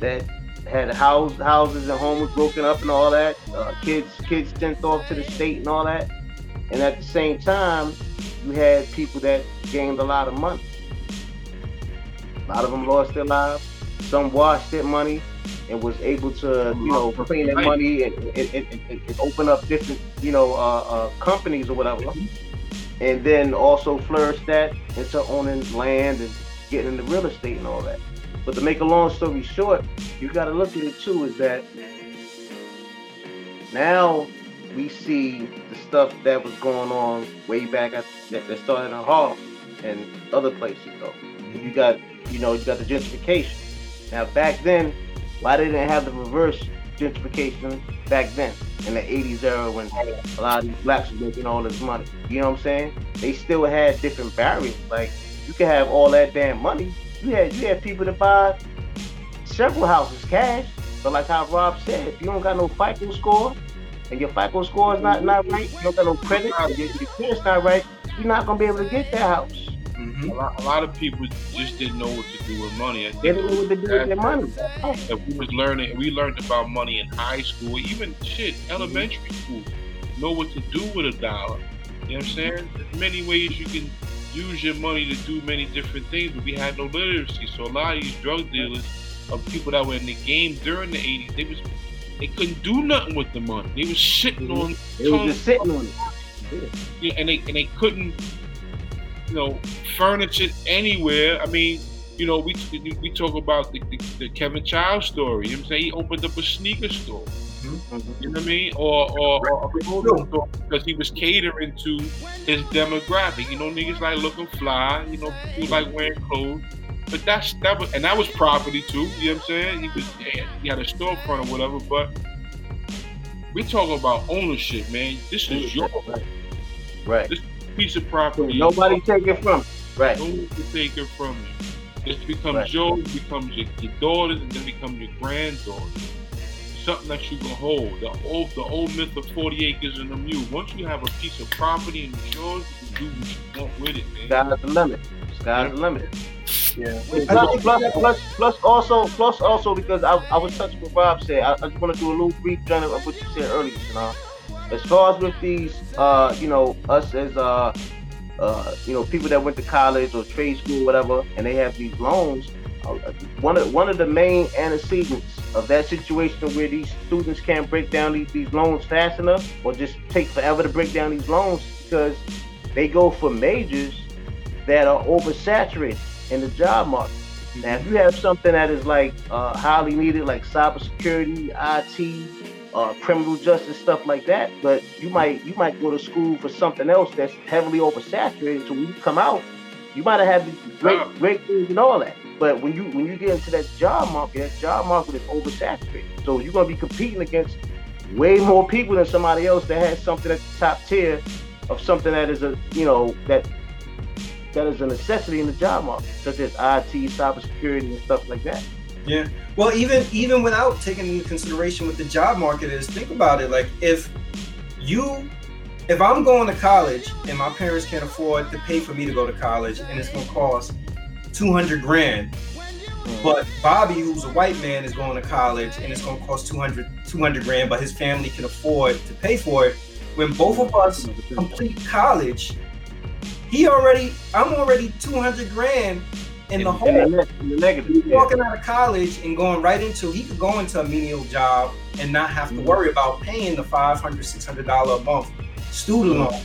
that had house, houses and homes broken up and all that. Uh, kids kids sent off to the state and all that. And at the same time, you had people that gained a lot of money. A lot of them lost their lives. Some washed that money and was able to, you know, clean that money and, and, and, and open up different, you know, uh, uh, companies or whatever. And then also flourish that into owning land and getting into real estate and all that. But to make a long story short, you got to look at it too is that now we see the stuff that was going on way back at that, that started in Harlem and other places though. You got you know you got the gentrification. Now back then, why they didn't have the reverse gentrification back then in the 80s era when a lot of these blacks were making all this money. You know what I'm saying? They still had different barriers. Like you can have all that damn money. You had you had people to buy several houses cash. But like how Rob said, if you don't got no FICO score and your FICO score is not, not right, you don't got no credit, your credit's not right, you're not gonna be able to get that house. Mm-hmm. A, lot, a, lot, of people just didn't know what to do with money. They didn't know what to do with their money. If we was learning, we learned about money in high school, even shit, mm-hmm. elementary school. Know what to do with a dollar. You know what I'm mm-hmm. saying? There's many ways you can use your money to do many different things, but we had no literacy. So a lot of these drug dealers of people that were in the game during the 80s, they was they couldn't do nothing with the money. They was sitting mm-hmm. on. They was just sitting on it. Yeah. and they and they couldn't, you know, furnish it anywhere. I mean, you know, we we talk about the, the, the Kevin Chiles story. You know what I'm saying? He opened up a sneaker store. Mm-hmm. You know what I mean? Or or, or a clothing store because he was catering to his demographic. You know, niggas like looking fly. You know, people like wearing clothes. But that's that was and that was property too. You know what I'm saying? He was he had a storefront or whatever. But we talking about ownership, man. This is your right. right. This piece of property. Nobody take it from. you. Right. Nobody can take it from you. This becomes right. yours, becomes your, your daughters, and then becomes your granddaughters something that you can hold. The old the old myth of 40 acres and a mule. Once you have a piece of property and it's yours, you can do what you want with it, man. Sky's the limit. Sky's yeah. the limit. Yeah. Plus, plus, plus, plus, also, plus, also, because I, I was touching what Rob said. I, I just want to do a little brief journey of what you said earlier, you know. As far as with these, uh, you know, us as uh, uh, you know, people that went to college or trade school, whatever, and they have these loans. Uh, one of one of the main antecedents of that situation where these students can't break down these, these loans fast enough or just take forever to break down these loans because they go for majors that are oversaturated in the job market. Now, if you have something that is like uh, highly needed, like cybersecurity, IT, uh, criminal justice, stuff like that, but you might you might go to school for something else that's heavily oversaturated. So when you come out, you might have had great great things and all that. But when you when you get into that job market, that job market is oversaturated. So you're gonna be competing against way more people than somebody else that has something at the top tier of something that is a you know that that is a necessity in the job market, such as IT, cybersecurity, and stuff like that. Yeah. Well, even even without taking into consideration what the job market is, think about it. Like if you if I'm going to college and my parents can't afford to pay for me to go to college and it's gonna cost 200 grand. But Bobby, who's a white man, is going to college and it's going to cost 200, 200 grand, but his family can afford to pay for it. When both of us complete college, he already, I'm already 200 grand in the hole. In the negative. Yeah. Walking out of college and going right into, he could go into a menial job and not have to mm-hmm. worry about paying the 500 $600 a month student loan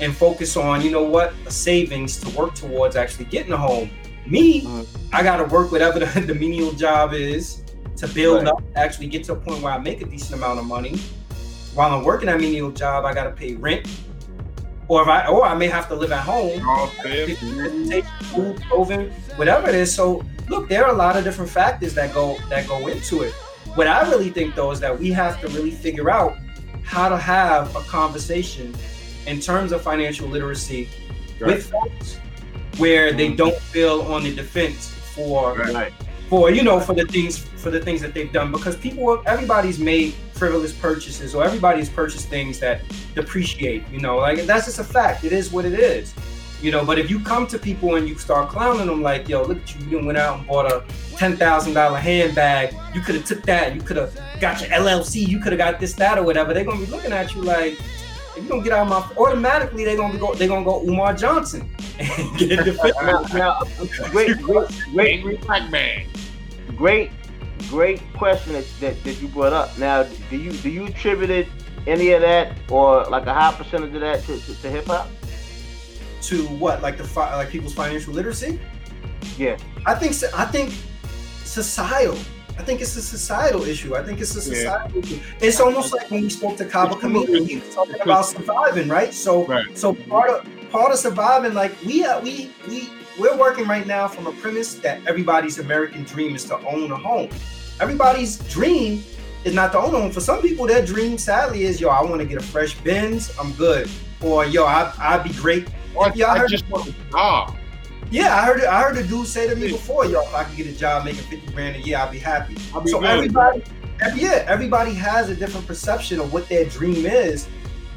and focus on, you know what, a savings to work towards actually getting a home me, mm. I got to work whatever the, [LAUGHS] the, menial job is to build right. up, actually get to a point where I make a decent amount of money. While I'm working that menial job, I got to pay rent, or if I or I may have to live at home, take food, clothing, whatever it is. So look, there are a lot of different factors that go that go into it. What I really think though is that we have to really figure out how to have a conversation in terms of financial literacy right. with folks where they mm-hmm. don't feel on the defense for right. For you know for the things for the things that they've done because people everybody's made frivolous purchases or everybody's purchased things that depreciate you know like that's just a fact it is what it is you know but if you come to people and you start clowning them like yo look at you you went out and bought a $10,000 handbag you could have took that you could have got your LLC you could have got this that or whatever they're gonna be looking at you like if you don't get out of my automatically they're gonna go they're gonna go Umar Johnson and get defensive. now, great, great, great, great, man. Great, great question that, that, that you brought up. Now, do you do you attribute any of that or like a high percentage of that to, to, to hip hop? To what, like the like people's financial literacy? Yeah, I think so, I think societal. I think it's a societal issue. I think it's a societal yeah. issue. It's almost like when we spoke to Kaba Kamene, he was talking about surviving, right? So, right. so part of part of surviving, like we uh, we we we're working right now from a premise that everybody's American dream is to own a home. Everybody's dream is not to own a home. For some people, their dream, sadly, is yo, I want to get a fresh Benz, I'm good. Or yo, I I'd be great. Or I, I just want a job. Yeah, I heard. I heard a dude say to me before, "Yo, if I could get a job making fifty grand a year, I'd be happy." I'll be so good. everybody, every, yeah, everybody has a different perception of what their dream is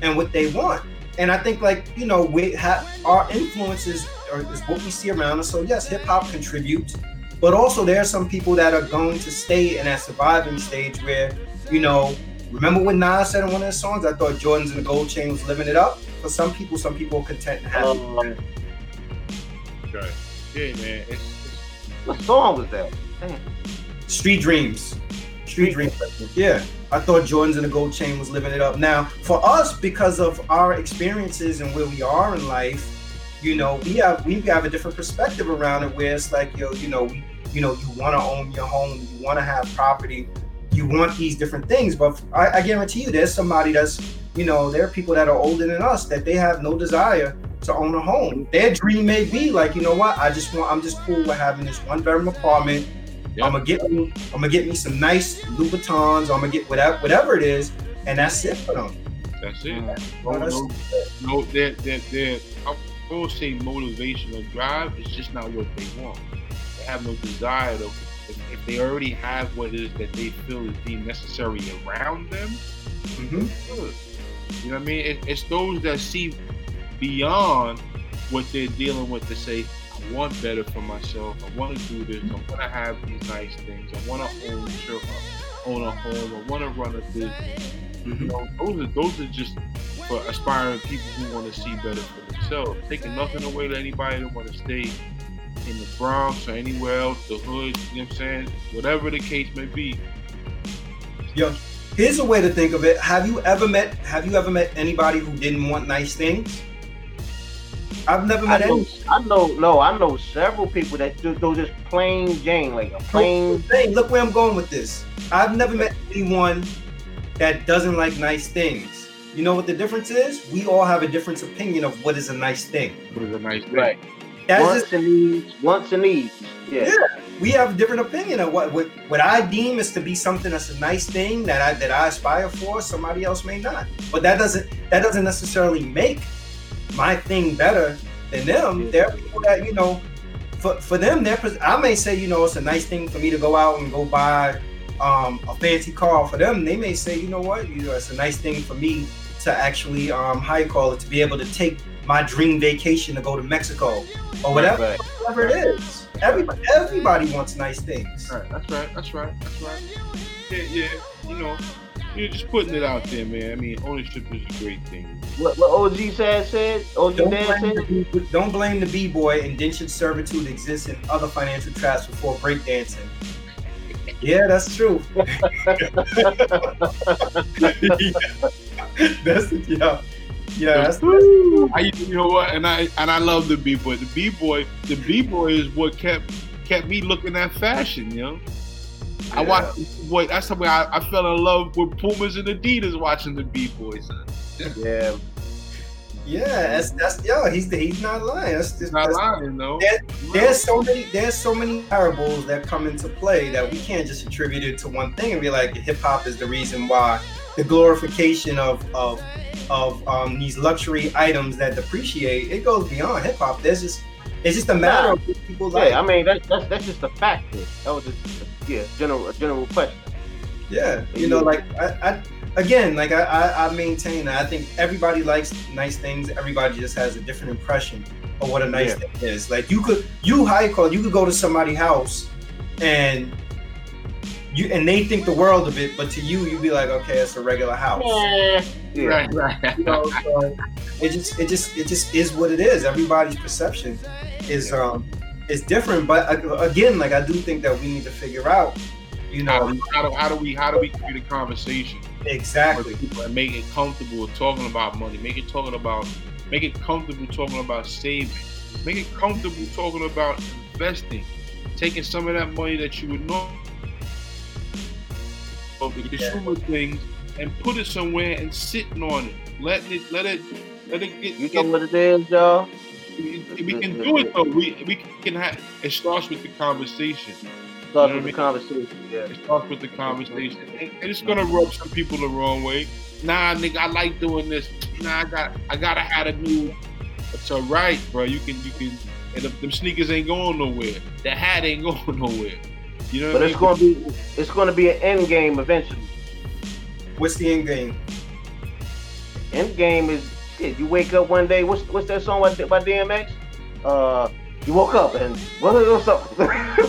and what they want. And I think, like you know, we have our influences are, is what we see around us. So yes, hip hop contributes, but also there are some people that are going to stay in that surviving stage where, you know, remember when Nas said in one of his songs, "I thought Jordans and the gold chain was living it up." For some people, some people are content and happy. Um, Right. Yeah, man. It's, it's what song was that? Damn. Street Dreams. Street Dreams. Yeah. I thought Jordans and the gold chain was living it up. Now, for us, because of our experiences and where we are in life, you know, we have we have a different perspective around it where it's like, yo, you know, we, you know, you want to own your home, you want to have property, you want these different things. But I, I guarantee you, there's somebody that's, you know, there are people that are older than us that they have no desire to own a home. Their dream may be like, you know what, I just want, I'm just cool with having this one bedroom apartment. Yeah. I'm gonna get me, I'm gonna get me some nice Louboutins. I'm gonna get whatever, whatever it is, and that's it for them. that's it. Well, No, that's- no, no, their, their, their, Will say motivation or drive is just not what they want. They have no desire to, if, if they already have what it is that they feel is deemed necessary around them, Mhm. You know what I mean? It, it's those that see beyond what they're dealing with to say, I want better for myself. I want to do this. I want to have these nice things. I want to own, sure, own a home. I want to run a business. You Mhm. know, those are those are just for aspiring people who want to see better for themselves. Taking nothing away to anybody that want to stay in the Bronx or anywhere else, the hood. You know what I'm saying? Whatever the case may be. Yo, here's a way to think of it. Have you ever met Have you ever met anybody who didn't want nice things? I've never I met know. I know, no, I know several people that do, do just plain Jane, like a plain. Hey, look where I'm going with this. I've never met anyone that doesn't like nice things. You know what the difference is? We all have a different opinion of what is a nice thing. But it's a nice thing. Right. That's Wants just and needs, wants and needs. Yeah. Yeah. we have a different opinion of what, what what I deem is to be something that's a nice thing that I that I aspire for. Somebody else may not, but that doesn't that doesn't necessarily make my thing better than them. Yeah. There are people that you know, for for them, their I may say you know it's a nice thing for me to go out and go buy um, a fancy car. For them, they may say you know what, you know, it's a nice thing for me to actually um, how you call it to be able to take my dream vacation to go to Mexico or whatever Right. whatever it is. Everybody, everybody wants nice things. Right, that's right, that's right, that's right. Yeah, yeah, you know, you're just putting it out there, man. I mean, ownership is a great thing. What, what OG said said? OG Don't dad blame, said? the, B- don't blame the b-boy. Indentured servitude exists in other financial traps before breakdancing. Yeah, that's true. [LAUGHS] [LAUGHS] [LAUGHS] [LAUGHS] that's yeah, yeah. That's, Woo. I, you know what? And I and I love the b boy. The b boy, the b boy is what kept kept me looking at fashion. You know, I watched B-Boy. That's something I, I fell in love with Pumas and Adidas watching the b boys. Yeah. yeah, that's that's yeah. He's he's not lying. That's, that's, Not that's lying, know. There- there's so many there's so many variables that come into play that we can't just attribute it to one thing and be like hip hop is the reason why the glorification of of of um, these luxury items that depreciate it goes beyond hip hop. There's just it's just a matter of what people like. Yeah, I mean that's that's that's just a fact. That was just yeah, general a general question. Yeah, you know, like I, I again, like I, I, I maintain that I think everybody likes nice things. Everybody just has a different impression of what a nice Yeah. thing is. Like you could, you you call, you could go to somebody's house, and you and they think the world of it, but to you, you'd be like, okay, it's a regular house. Yeah. Right, right. You know, so it just, it just, it just is what it is. Everybody's perception is um is different, but uh, again, like I do think that we need to figure out, you know, how, do, how do we how do we create a conversation exactly. and make it comfortable talking about money? Make it talking about make it comfortable talking about saving. Make it comfortable talking about investing. Taking some of that money that you would know of the consumer things and put it somewhere and sitting on it. Letting it let it let it get, You get know what it is, y'all? we, we can do it though. We we can have it starts with the conversation. Start You know with the conversation. Yeah. It starts with the conversation. And, and it's gonna rub some people the wrong way. Nah, nigga, I like doing this. Nah, I got I gotta have a new. It's all right, bro. You can you can. and the, them sneakers ain't going nowhere. The hat ain't [LAUGHS] going nowhere. You know, but it's mean? gonna be it's gonna be an end game eventually. What's the end game? End game is you wake up one day. What's what's that song by, by DMX? Uh, you woke up and what, what's up? [LAUGHS]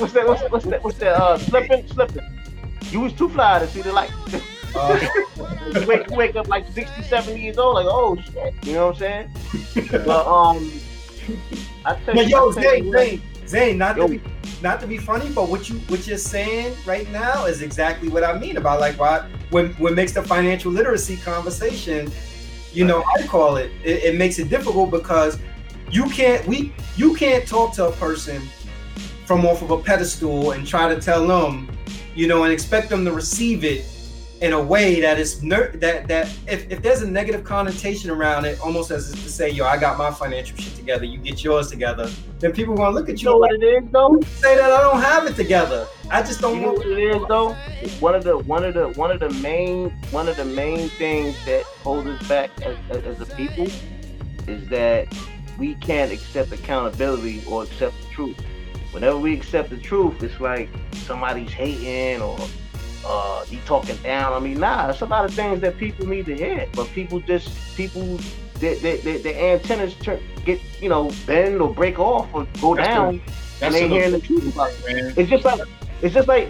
what's that? What's, what's that? What's that? Uh, slipping, slipping. You was too fly to see the light. Uh, [LAUGHS] you wake, you wake up like 60, 70 years old, like, oh shit. You know what I'm saying? [LAUGHS] but um, I tell you, yo, Zane, Zane, Zane, not yo. to be not to be funny, but what you what you're saying right now is exactly what I mean about like what when when makes the financial literacy conversation, you know, I call it, it, it makes it difficult because you can't we you can't talk to a person from off of a pedestal and try to tell them, you know, and expect them to receive it in a way that is ner- that that if, if there's a negative connotation around it, almost as to say, yo, I got my financial shit together, you get yours together, then people are gonna look at you. You know what it is though? Say that I don't have it together. I just don't you know what it is though. One of the one of the one of the main one of the main things that holds us back as, as, as a people is that we can't accept accountability or accept the truth. Whenever we accept the truth, it's like somebody's hating or uh, you talking down. on me. nah, it's a lot of things that people need to hear, but people just people their, their, their antennas turn, get you know bend or break off or go that's down, the, and they hearing the truth about it. Man. It's just like it's just like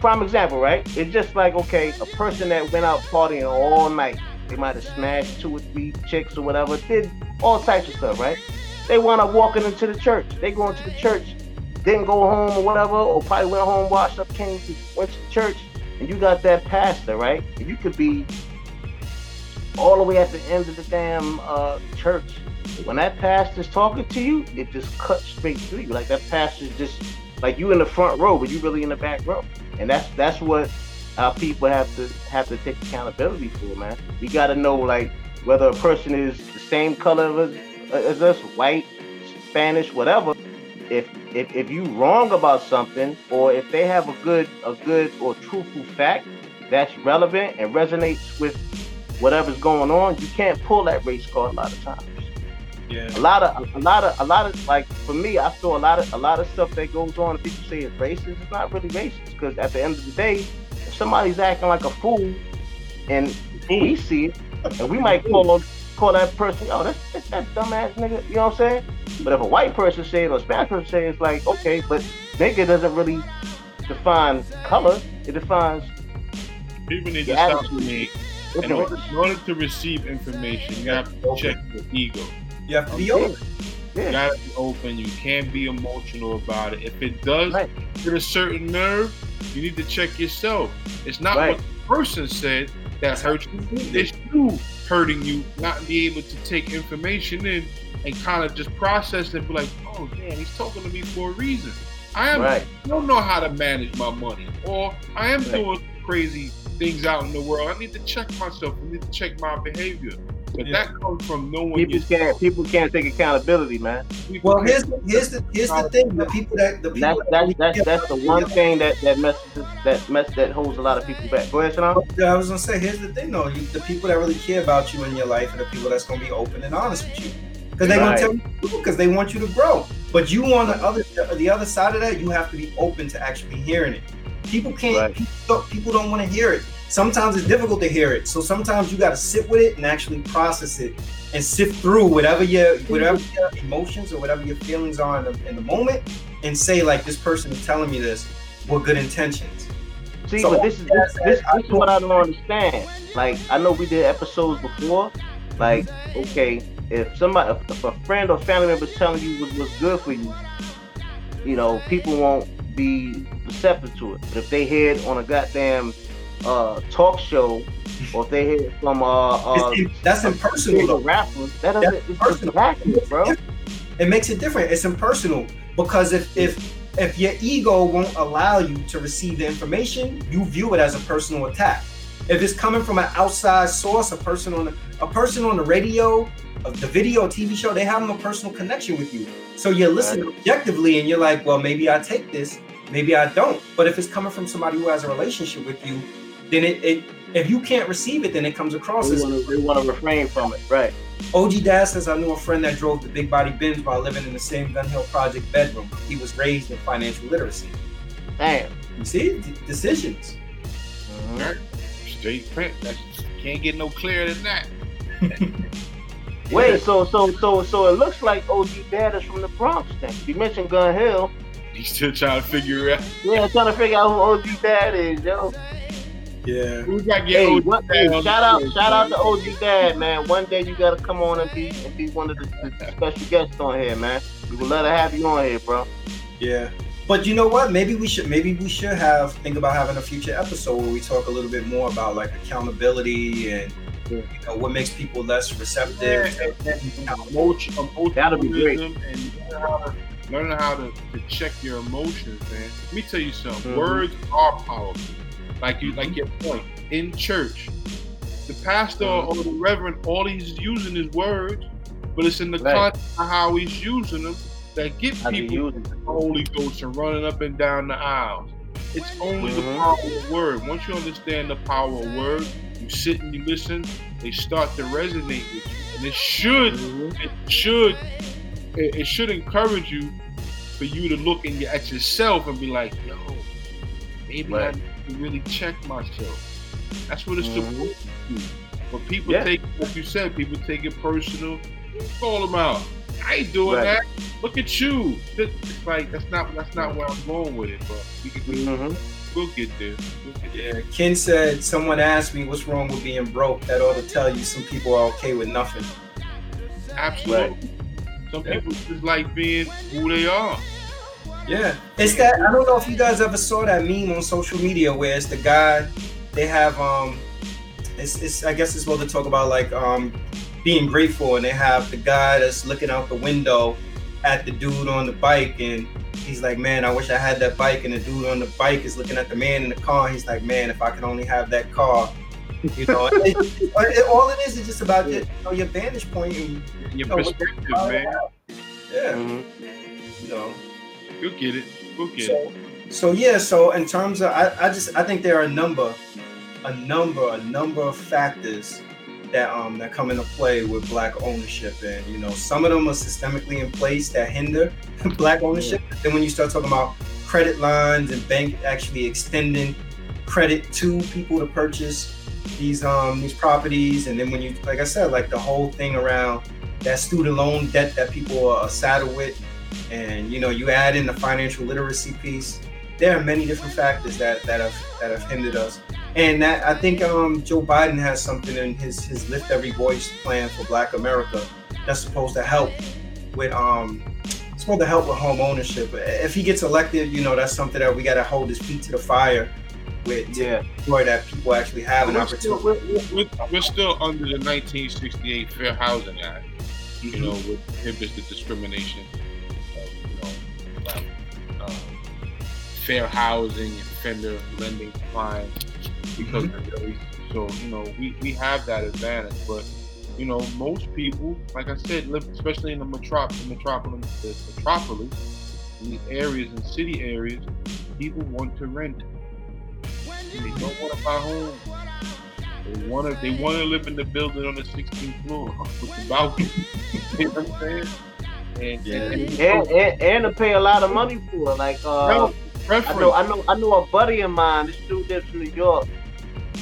prime example, right? It's just like okay, a person that went out partying all night, they might have smashed two or three chicks or whatever, did all types of stuff, right? They wound up walking into the church. They go into the church didn't go home or whatever, or probably went home, washed up, came to went to church, and you got that pastor, right? And you could be all the way at the end of the damn uh, church. When that pastor's talking to you, it just cuts straight through you. Like that pastor's just like you in the front row, but you really in the back row. And that's that's what our people have to have to take accountability for, man. We got to know like whether a person is the same color as, as us, white, Spanish, whatever if if if you wrong about something or if they have a good a good or truthful fact that's relevant and resonates with whatever's going on, you can't pull that race card a lot of times. Yeah. A lot of a lot of a lot of like for me, I saw a lot of a lot of stuff that goes on and people say it's racist. It's not really racist because at the end of the day, if somebody's acting like a fool and we see it, and we might call call that person, oh, that's, that's that dumbass nigga. You know what I'm saying? But if a white person say it or a Spanish person say it, it's like, okay, but nigga doesn't really define color. It defines. People need to stop me. In order, in order to receive information, you have to check your ego. You have to be open. Yeah. You gotta be open. You can't be emotional about it. If it does right. hit a certain nerve, you need to check yourself. It's not right. what the person said that hurts you. It's you hurting you, not be able to take information in and kind of just process it and be like, oh damn, he's talking to me for a reason. I am right. don't know how to manage my money, or I am right. doing crazy things out in the world. I need to check myself. I need to check my behavior. But yeah. that comes from knowing people can't people can't take accountability, man. People well, here's the, here's the here's the thing: the people that the people that's that's, that's, that's the one thing that that messes that mess that holds a lot of people back. Go ahead, Shannon. Yeah, I was gonna say, here's the thing though: you, the people that really care about you in your life are the people that's gonna be open and honest with you because they're right. gonna tell you because they want you to grow. But you on the other the other side of that, you have to be open to actually hearing it. People can't. Right. People, people don't want to hear it. Sometimes it's difficult to hear it. So sometimes you got to sit with it and actually process it and sift through whatever your whatever mm-hmm. your emotions or whatever your feelings are in the, in the moment, and say like, this person is telling me this with good intentions. See, so, but this is this, this, this is what I don't understand. Like, I know we did episodes before. Like, okay, if somebody, if a friend or family member is telling you what, what's good for you, you know, people won't be receptive to it. But if they hear it on a goddamn uh, talk show, or if they hear it from uh, uh that's impersonal. Rapper, that doesn't it's impersonal, bro. It makes it different. It's impersonal because if if if your ego won't allow you to receive the information, you view it as a personal attack. If it's coming from an outside source, a person on the, a person on the radio of the video TV show, they have no personal connection with you. So you're listening right. objectively and you're like, well, maybe I take this, maybe I don't. But if it's coming from somebody who has a relationship with you, then it, it if you can't receive it, then it comes across They as want to they want to refrain from it, right? OG Dad says I knew a friend that drove the big body Benz while living in the same Gun Hill Project bedroom. He was raised in financial literacy. Damn. You see, D- decisions. Mhm. Straight print. That's, can't get no clearer than that. [LAUGHS] Wait, so so so so it looks like OG Dad is from the Bronx then. You mentioned Gun Hill. He's still trying to figure it out. Yeah, trying to figure out who OG Dad is, yo. Yeah. We got to Hey, OG what, hey, shout out, shout out to OG Dad, man. One day you gotta come on and be and be one of the, the special guests on here, man. We would love to have you on here, bro. Yeah. But you know what? Maybe we should maybe we should have think about having a future episode where we talk a little bit more about like accountability and you know what makes people less receptive. Yeah, and- and emotion, That'll be great. and learning how to, learning how to, to check your emotions, man. Let me tell you something. Mhm. Words are powerful. Like you, like your point in church, the pastor or the reverend, all he's using is words, but it's in the Right. context of how he's using them that get How people use the Holy Ghost and running up and down the aisles. It's only the Mhm. power of word. Once you understand the power of word, you sit and you listen, they start to resonate with you. And it should, Mhm. it should, it, it should encourage you for you to look in your, at yourself and be like, yo, maybe I Right. need to really check myself. That's what it's Mhm. supposed to do. But people Yeah. take, like you said, people take it personal. Call them out. I ain't doing Right. that. Look at you. It's like that's not that's not where I'm going with it, but we can, we, Mhm. we'll get there. We'll get there. Yeah. Ken said someone asked me what's wrong with being broke. That ought to tell you some people are okay with nothing. Absolutely. Some Yeah. people just like being who they are. Yeah, it's that. I don't know if you guys ever saw that meme on social media where it's the guy. They have um, it's, it's I guess it's supposed to talk about like um, being grateful, and they have the guy that's looking out the window at the dude on the bike, and he's like, man, I wish I had that bike, and the dude on the bike is looking at the man in the car, and he's like, man, if I could only have that car. You know, it, it- it- all it is is just about your, you know, your vantage point, and Your No, perspective, man. yeah, Mhm. you know. You'll get it. We'll get it. So, so yeah, so in terms of, I, I just, I think there are a number, a number, a number of factors that um that come into play with black ownership, and you know, some of them are systemically in place that hinder [LAUGHS] black ownership. Then when you start talking about credit lines and bank actually extending credit to people to purchase these um these properties, and then when you, like I said, like the whole thing around that student loan debt that people are saddled with and you know you add in the financial literacy piece there are many different factors that that have that have hindered us and that i think um joe biden has something in his his lift every voice plan for black america that's supposed to help with um supposed to help with home ownership if he gets elected you know that's something that we got to hold his feet to the fire with to Yeah. ensure that people actually have an We're still, opportunity we're, we're, we're still under the 1968 Fair Housing Act, you know, Mm-hmm. which prohibits the discrimination of, you like, um, fair housing and offender lending clients because Mm-hmm. of race. So, you know, we, we have that advantage. But, you know, most people, like I said, live, especially in the, metrop- the metropolis, the metropolis, in these areas and city areas, people want to rent. They don't want to buy homes. They want to. They want to live in the building on the 16th floor with the balcony. you know what I'm saying? And, Yeah. and, And, and and to pay a lot of money for it. Like uh, I know I know I know a buddy of mine. This dude lives in New York.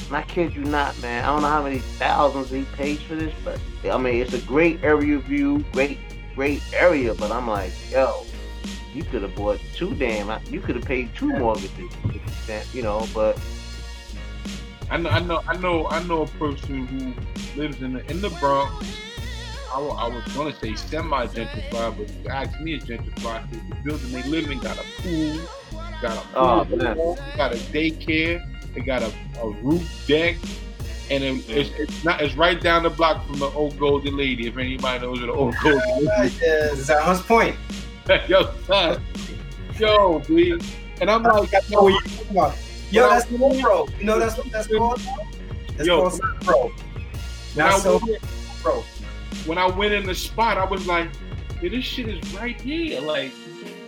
And I kid you not, man. I don't know how many thousands he pays for this, but I mean it's a great area view, great great area. But I'm like, yo, you could have bought two damn. You could have paid two mortgages, you know. But I know. I know. I know. I know a person who lives in the in the Bronx. I, I was gonna say semi gentrified, but if you ask me, it's gentrified. The building they live in got a pool, got a Oh, pool, man. got a daycare, they got a, a roof deck, and it, it's, it's not. It's right down the block from the old Golden Lady. If anybody knows what the old Golden [LAUGHS] Lady yeah, is that Hunts Point [LAUGHS] yo, son. Yo, B. And I'm like, I know what you're talking about. Yo, Well, that's SoBro. You know that's what that's called? That's Yo. called when Not I, Soul Pro. When I went in the spot, I was like, yeah, this shit is right here. Like,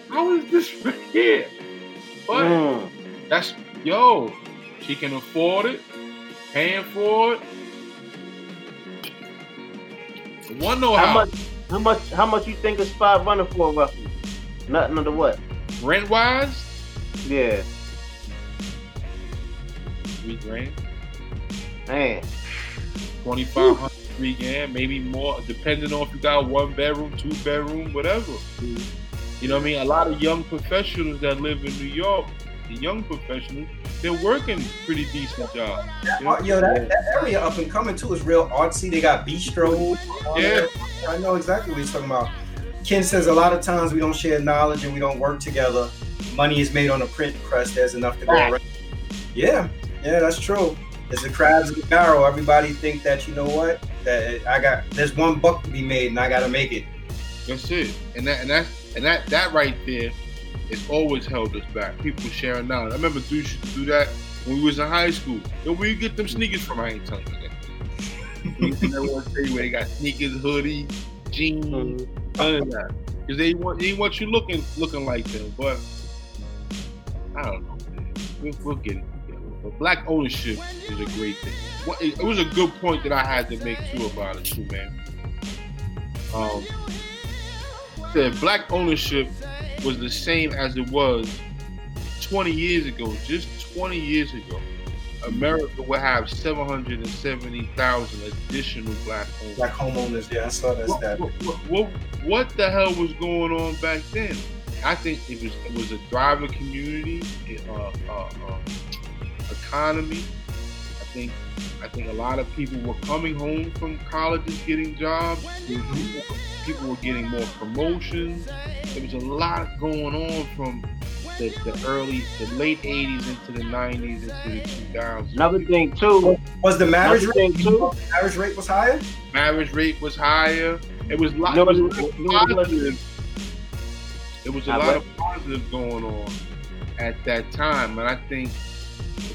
how is this [LAUGHS] right here? But mm, that's yo, She can afford it, paying for it. One know How how. much? How much? How much you think a spot running for roughly? Nothing under what? Rent wise, Yeah, three grand, man. twenty five hundred, three grand, maybe more, depending on if you got one bedroom, two bedroom, whatever. You know what I mean? A lot of young professionals that live in New York, the young professionals, they're working pretty decent jobs. You know? Uh, Yo, that, that area up and coming too is real artsy. They got bistro. Yeah. I know exactly what he's talking about. Ken says a lot of times we don't share knowledge and we don't work together. Money is made on a print press. There's enough to go around. Yeah, yeah, that's true. There's the crabs in the barrel. Everybody think that you know what? That I got. There's one buck to be made, and I got to make it. That's it. And that and that and that that right there has always held us back. People sharing knowledge. I remember dudes used to do that when we was in high school. Yo, where you get them sneakers from? I ain't telling you that. [LAUGHS] you never want to tell you where they got sneakers, hoodie, jeans, mm-hmm. none of that. Because they want they want you looking looking like them. But I don't know, man. We'll, we'll get it together. But black ownership is a great thing. What- It it was a good point that I had to make too about it too, man. Um, said black ownership was the same as it was 20 years ago. Just 20 years ago, America would have 770,000 additional black owners. Black homeowners. Yeah, I saw that What, stat. what, what, what, what the hell was going on back then? I think it was it was a thriving community, uh, uh, uh, economy. I think I think a lot of people were coming home from colleges, getting jobs. Mhm. People were getting more promotions. There was a lot going on from the, the early, the late '80s into the '90s into the 2000s. Another thing too. Was the marriage Another rate? thing too. Marriage rate was higher. marriage rate was higher. It was, lot, No, it was a no, lot of no, no, no. positive. It was a I lot bet. of positive going on at that time, and I think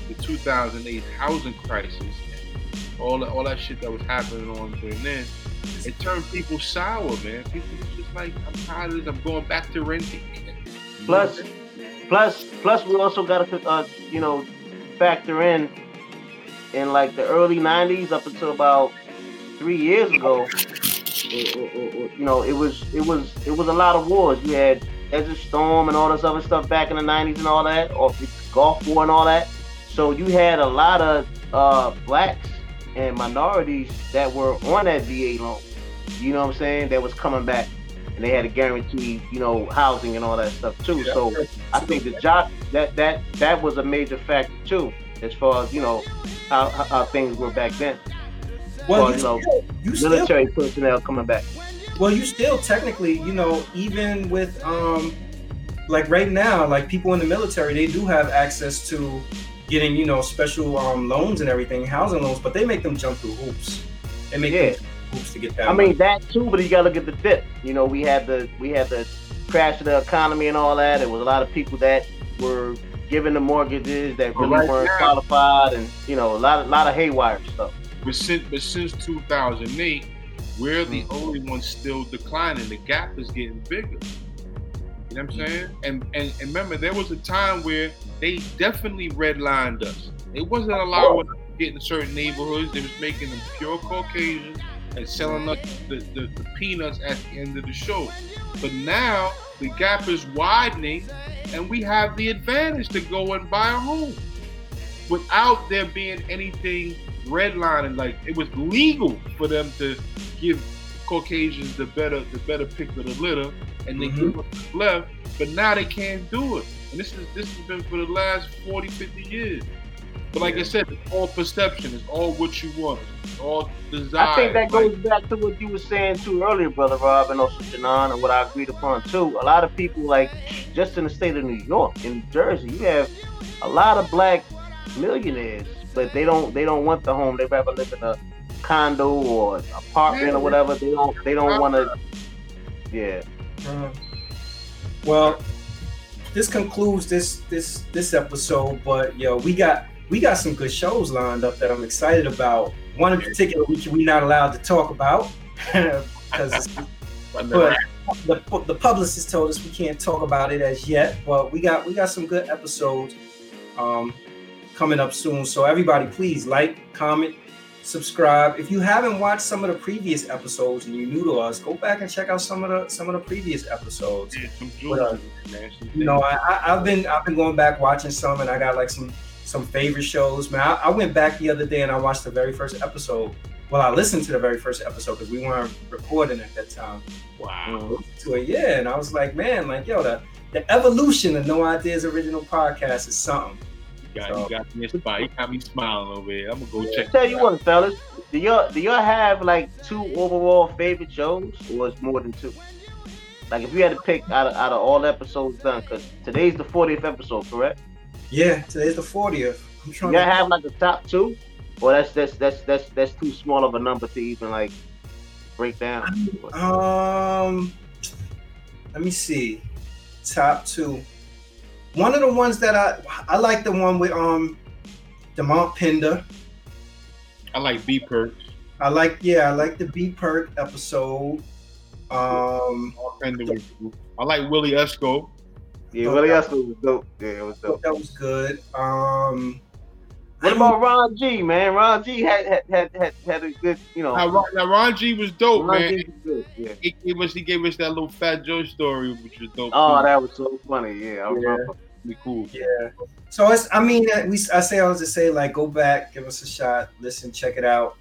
the 2008 housing crisis, all that, all that shit that was happening on during then, it turned people sour, man. People just like, I'm tired of this. I'm going back to renting. Plus, plus, plus, we also got to, uh, you know, factor in in like the early '90s up until about three years ago. you know, it was it was it was a lot of wars. You had Desert Storm and all this other stuff back in the '90s and all that, or Gulf War and all that. So you had a lot of uh, blacks and minorities that were on that VA loan. You know what I'm saying? That was coming back, and they had a guarantee, you know, housing and all that stuff too. Yeah. So I think the job that that that was a major factor too, as far as you know how how, things were back then. Well, Well, you, know, still, you still Military personnel coming back. Well, you still technically, you know, even with um like right now, like people in the military, they do have access to getting, you know, special um loans and everything, housing loans, but they make them jump through hoops. They make Yeah. them jump hoops to get that. I money. mean that too, but you gotta look at the dip. You know, we had the we had the crash of the economy and all that. There was a lot of people that were given the mortgages that really right weren't now- qualified, and you know, a lot of lot of haywire stuff. But since, but since 2008, we're the Mm. only ones still declining. The gap is getting bigger. You know what I'm saying? And, and and remember, there was a time where they definitely redlined us. It wasn't allowing us to get in certain neighborhoods. They was making them pure Caucasians and selling us the, the, the peanuts at the end of the show. But now the gap is widening, and we have the advantage to go and buy a home without there being anything redlining. Like it was legal for them to give Caucasians the better the better pick of the litter, and they Mhm. give us left. But now they can't do it. And this is this has been for the last 40, 50 years. But like I said, it's all perception. It's all what you want. It's all desire. I think that Like, goes back to what you were saying too earlier, brother Rob, and also Janan, and what I agreed upon too. A lot of people, like just in the state of New York, in Jersey, you have a lot of black millionaires, but they don't they don't want the home. They rather live in a condo or apartment Yeah. or whatever. They don't they don't want to. Yeah. Uh, well, this concludes this this this episode. But yo, we got we got some good shows lined up that I'm excited about. One in particular, we we not allowed to talk about [LAUGHS] because but but the, the publicist told us we can't talk about it as yet. But we got we got some good episodes. Um, coming up soon. So everybody, please like, comment, subscribe. If you haven't watched some of the previous episodes and you're new to us, go back and check out some of the some of the previous episodes. Yeah, some What jewels, else? man. Some You know, I, I've been I've been going back watching some, and I got like some some favorite shows. Man, I, I went back the other day and I watched the very first episode. Well, I listened to the very first episode because we weren't recording at that time. wow. To it, yeah, and I was like, man, like yo, the the evolution of No Ideas original podcast is something. You got, you got me inspired. You got me smiling over here. I'm gonna go check. Tell you out. what, fellas, do y'all do y'all have like two overall favorite shows, or it's more than two? Like if you had to pick out of, out of all episodes done, because today's the 40th episode, correct? Yeah, today's the 40th. I'm Do trying y'all to have like a top two, or that's that's that's that's that's too small of a number to even like break down? Um, let me see. Top two. One of the ones that I I like the one with um Demont Pinder. I like B perks. I like yeah, I like the B Perk episode. Um, I like Willie Esco. Yeah, Willie Esco was dope. Yeah, it was dope. that was good. Um, What about Ron G, man? Ron G had had had had, had a good, you know. Now, Ron, now, Ron G was dope, Ron man. G was good. Yeah. He gave us he gave us that little Fat Joe story, which was dope. Oh, too. that was so funny. Yeah, I remember. Pretty cool. Yeah. So it's I mean uh, we I say I was to say like go back, give us a shot, listen, check it out.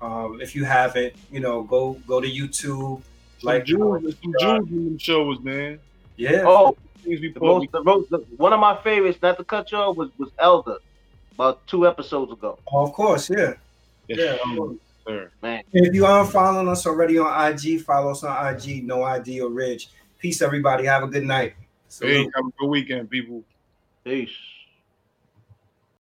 Um, if you haven't, you know, go go to YouTube. Some Like jewels, some jewels in them shows, man. yeah. Oh, the most, the most, the, one of my favorites, not to cut you off, was was Elder, about two episodes ago. Oh, of course, yeah. Yes, Yeah. sir, sir. Man, If you aren't following us already on IG, follow us on IG, No Ideas Original. Peace, everybody. Have a good night. Hey, Salute. have a good weekend, people. peace.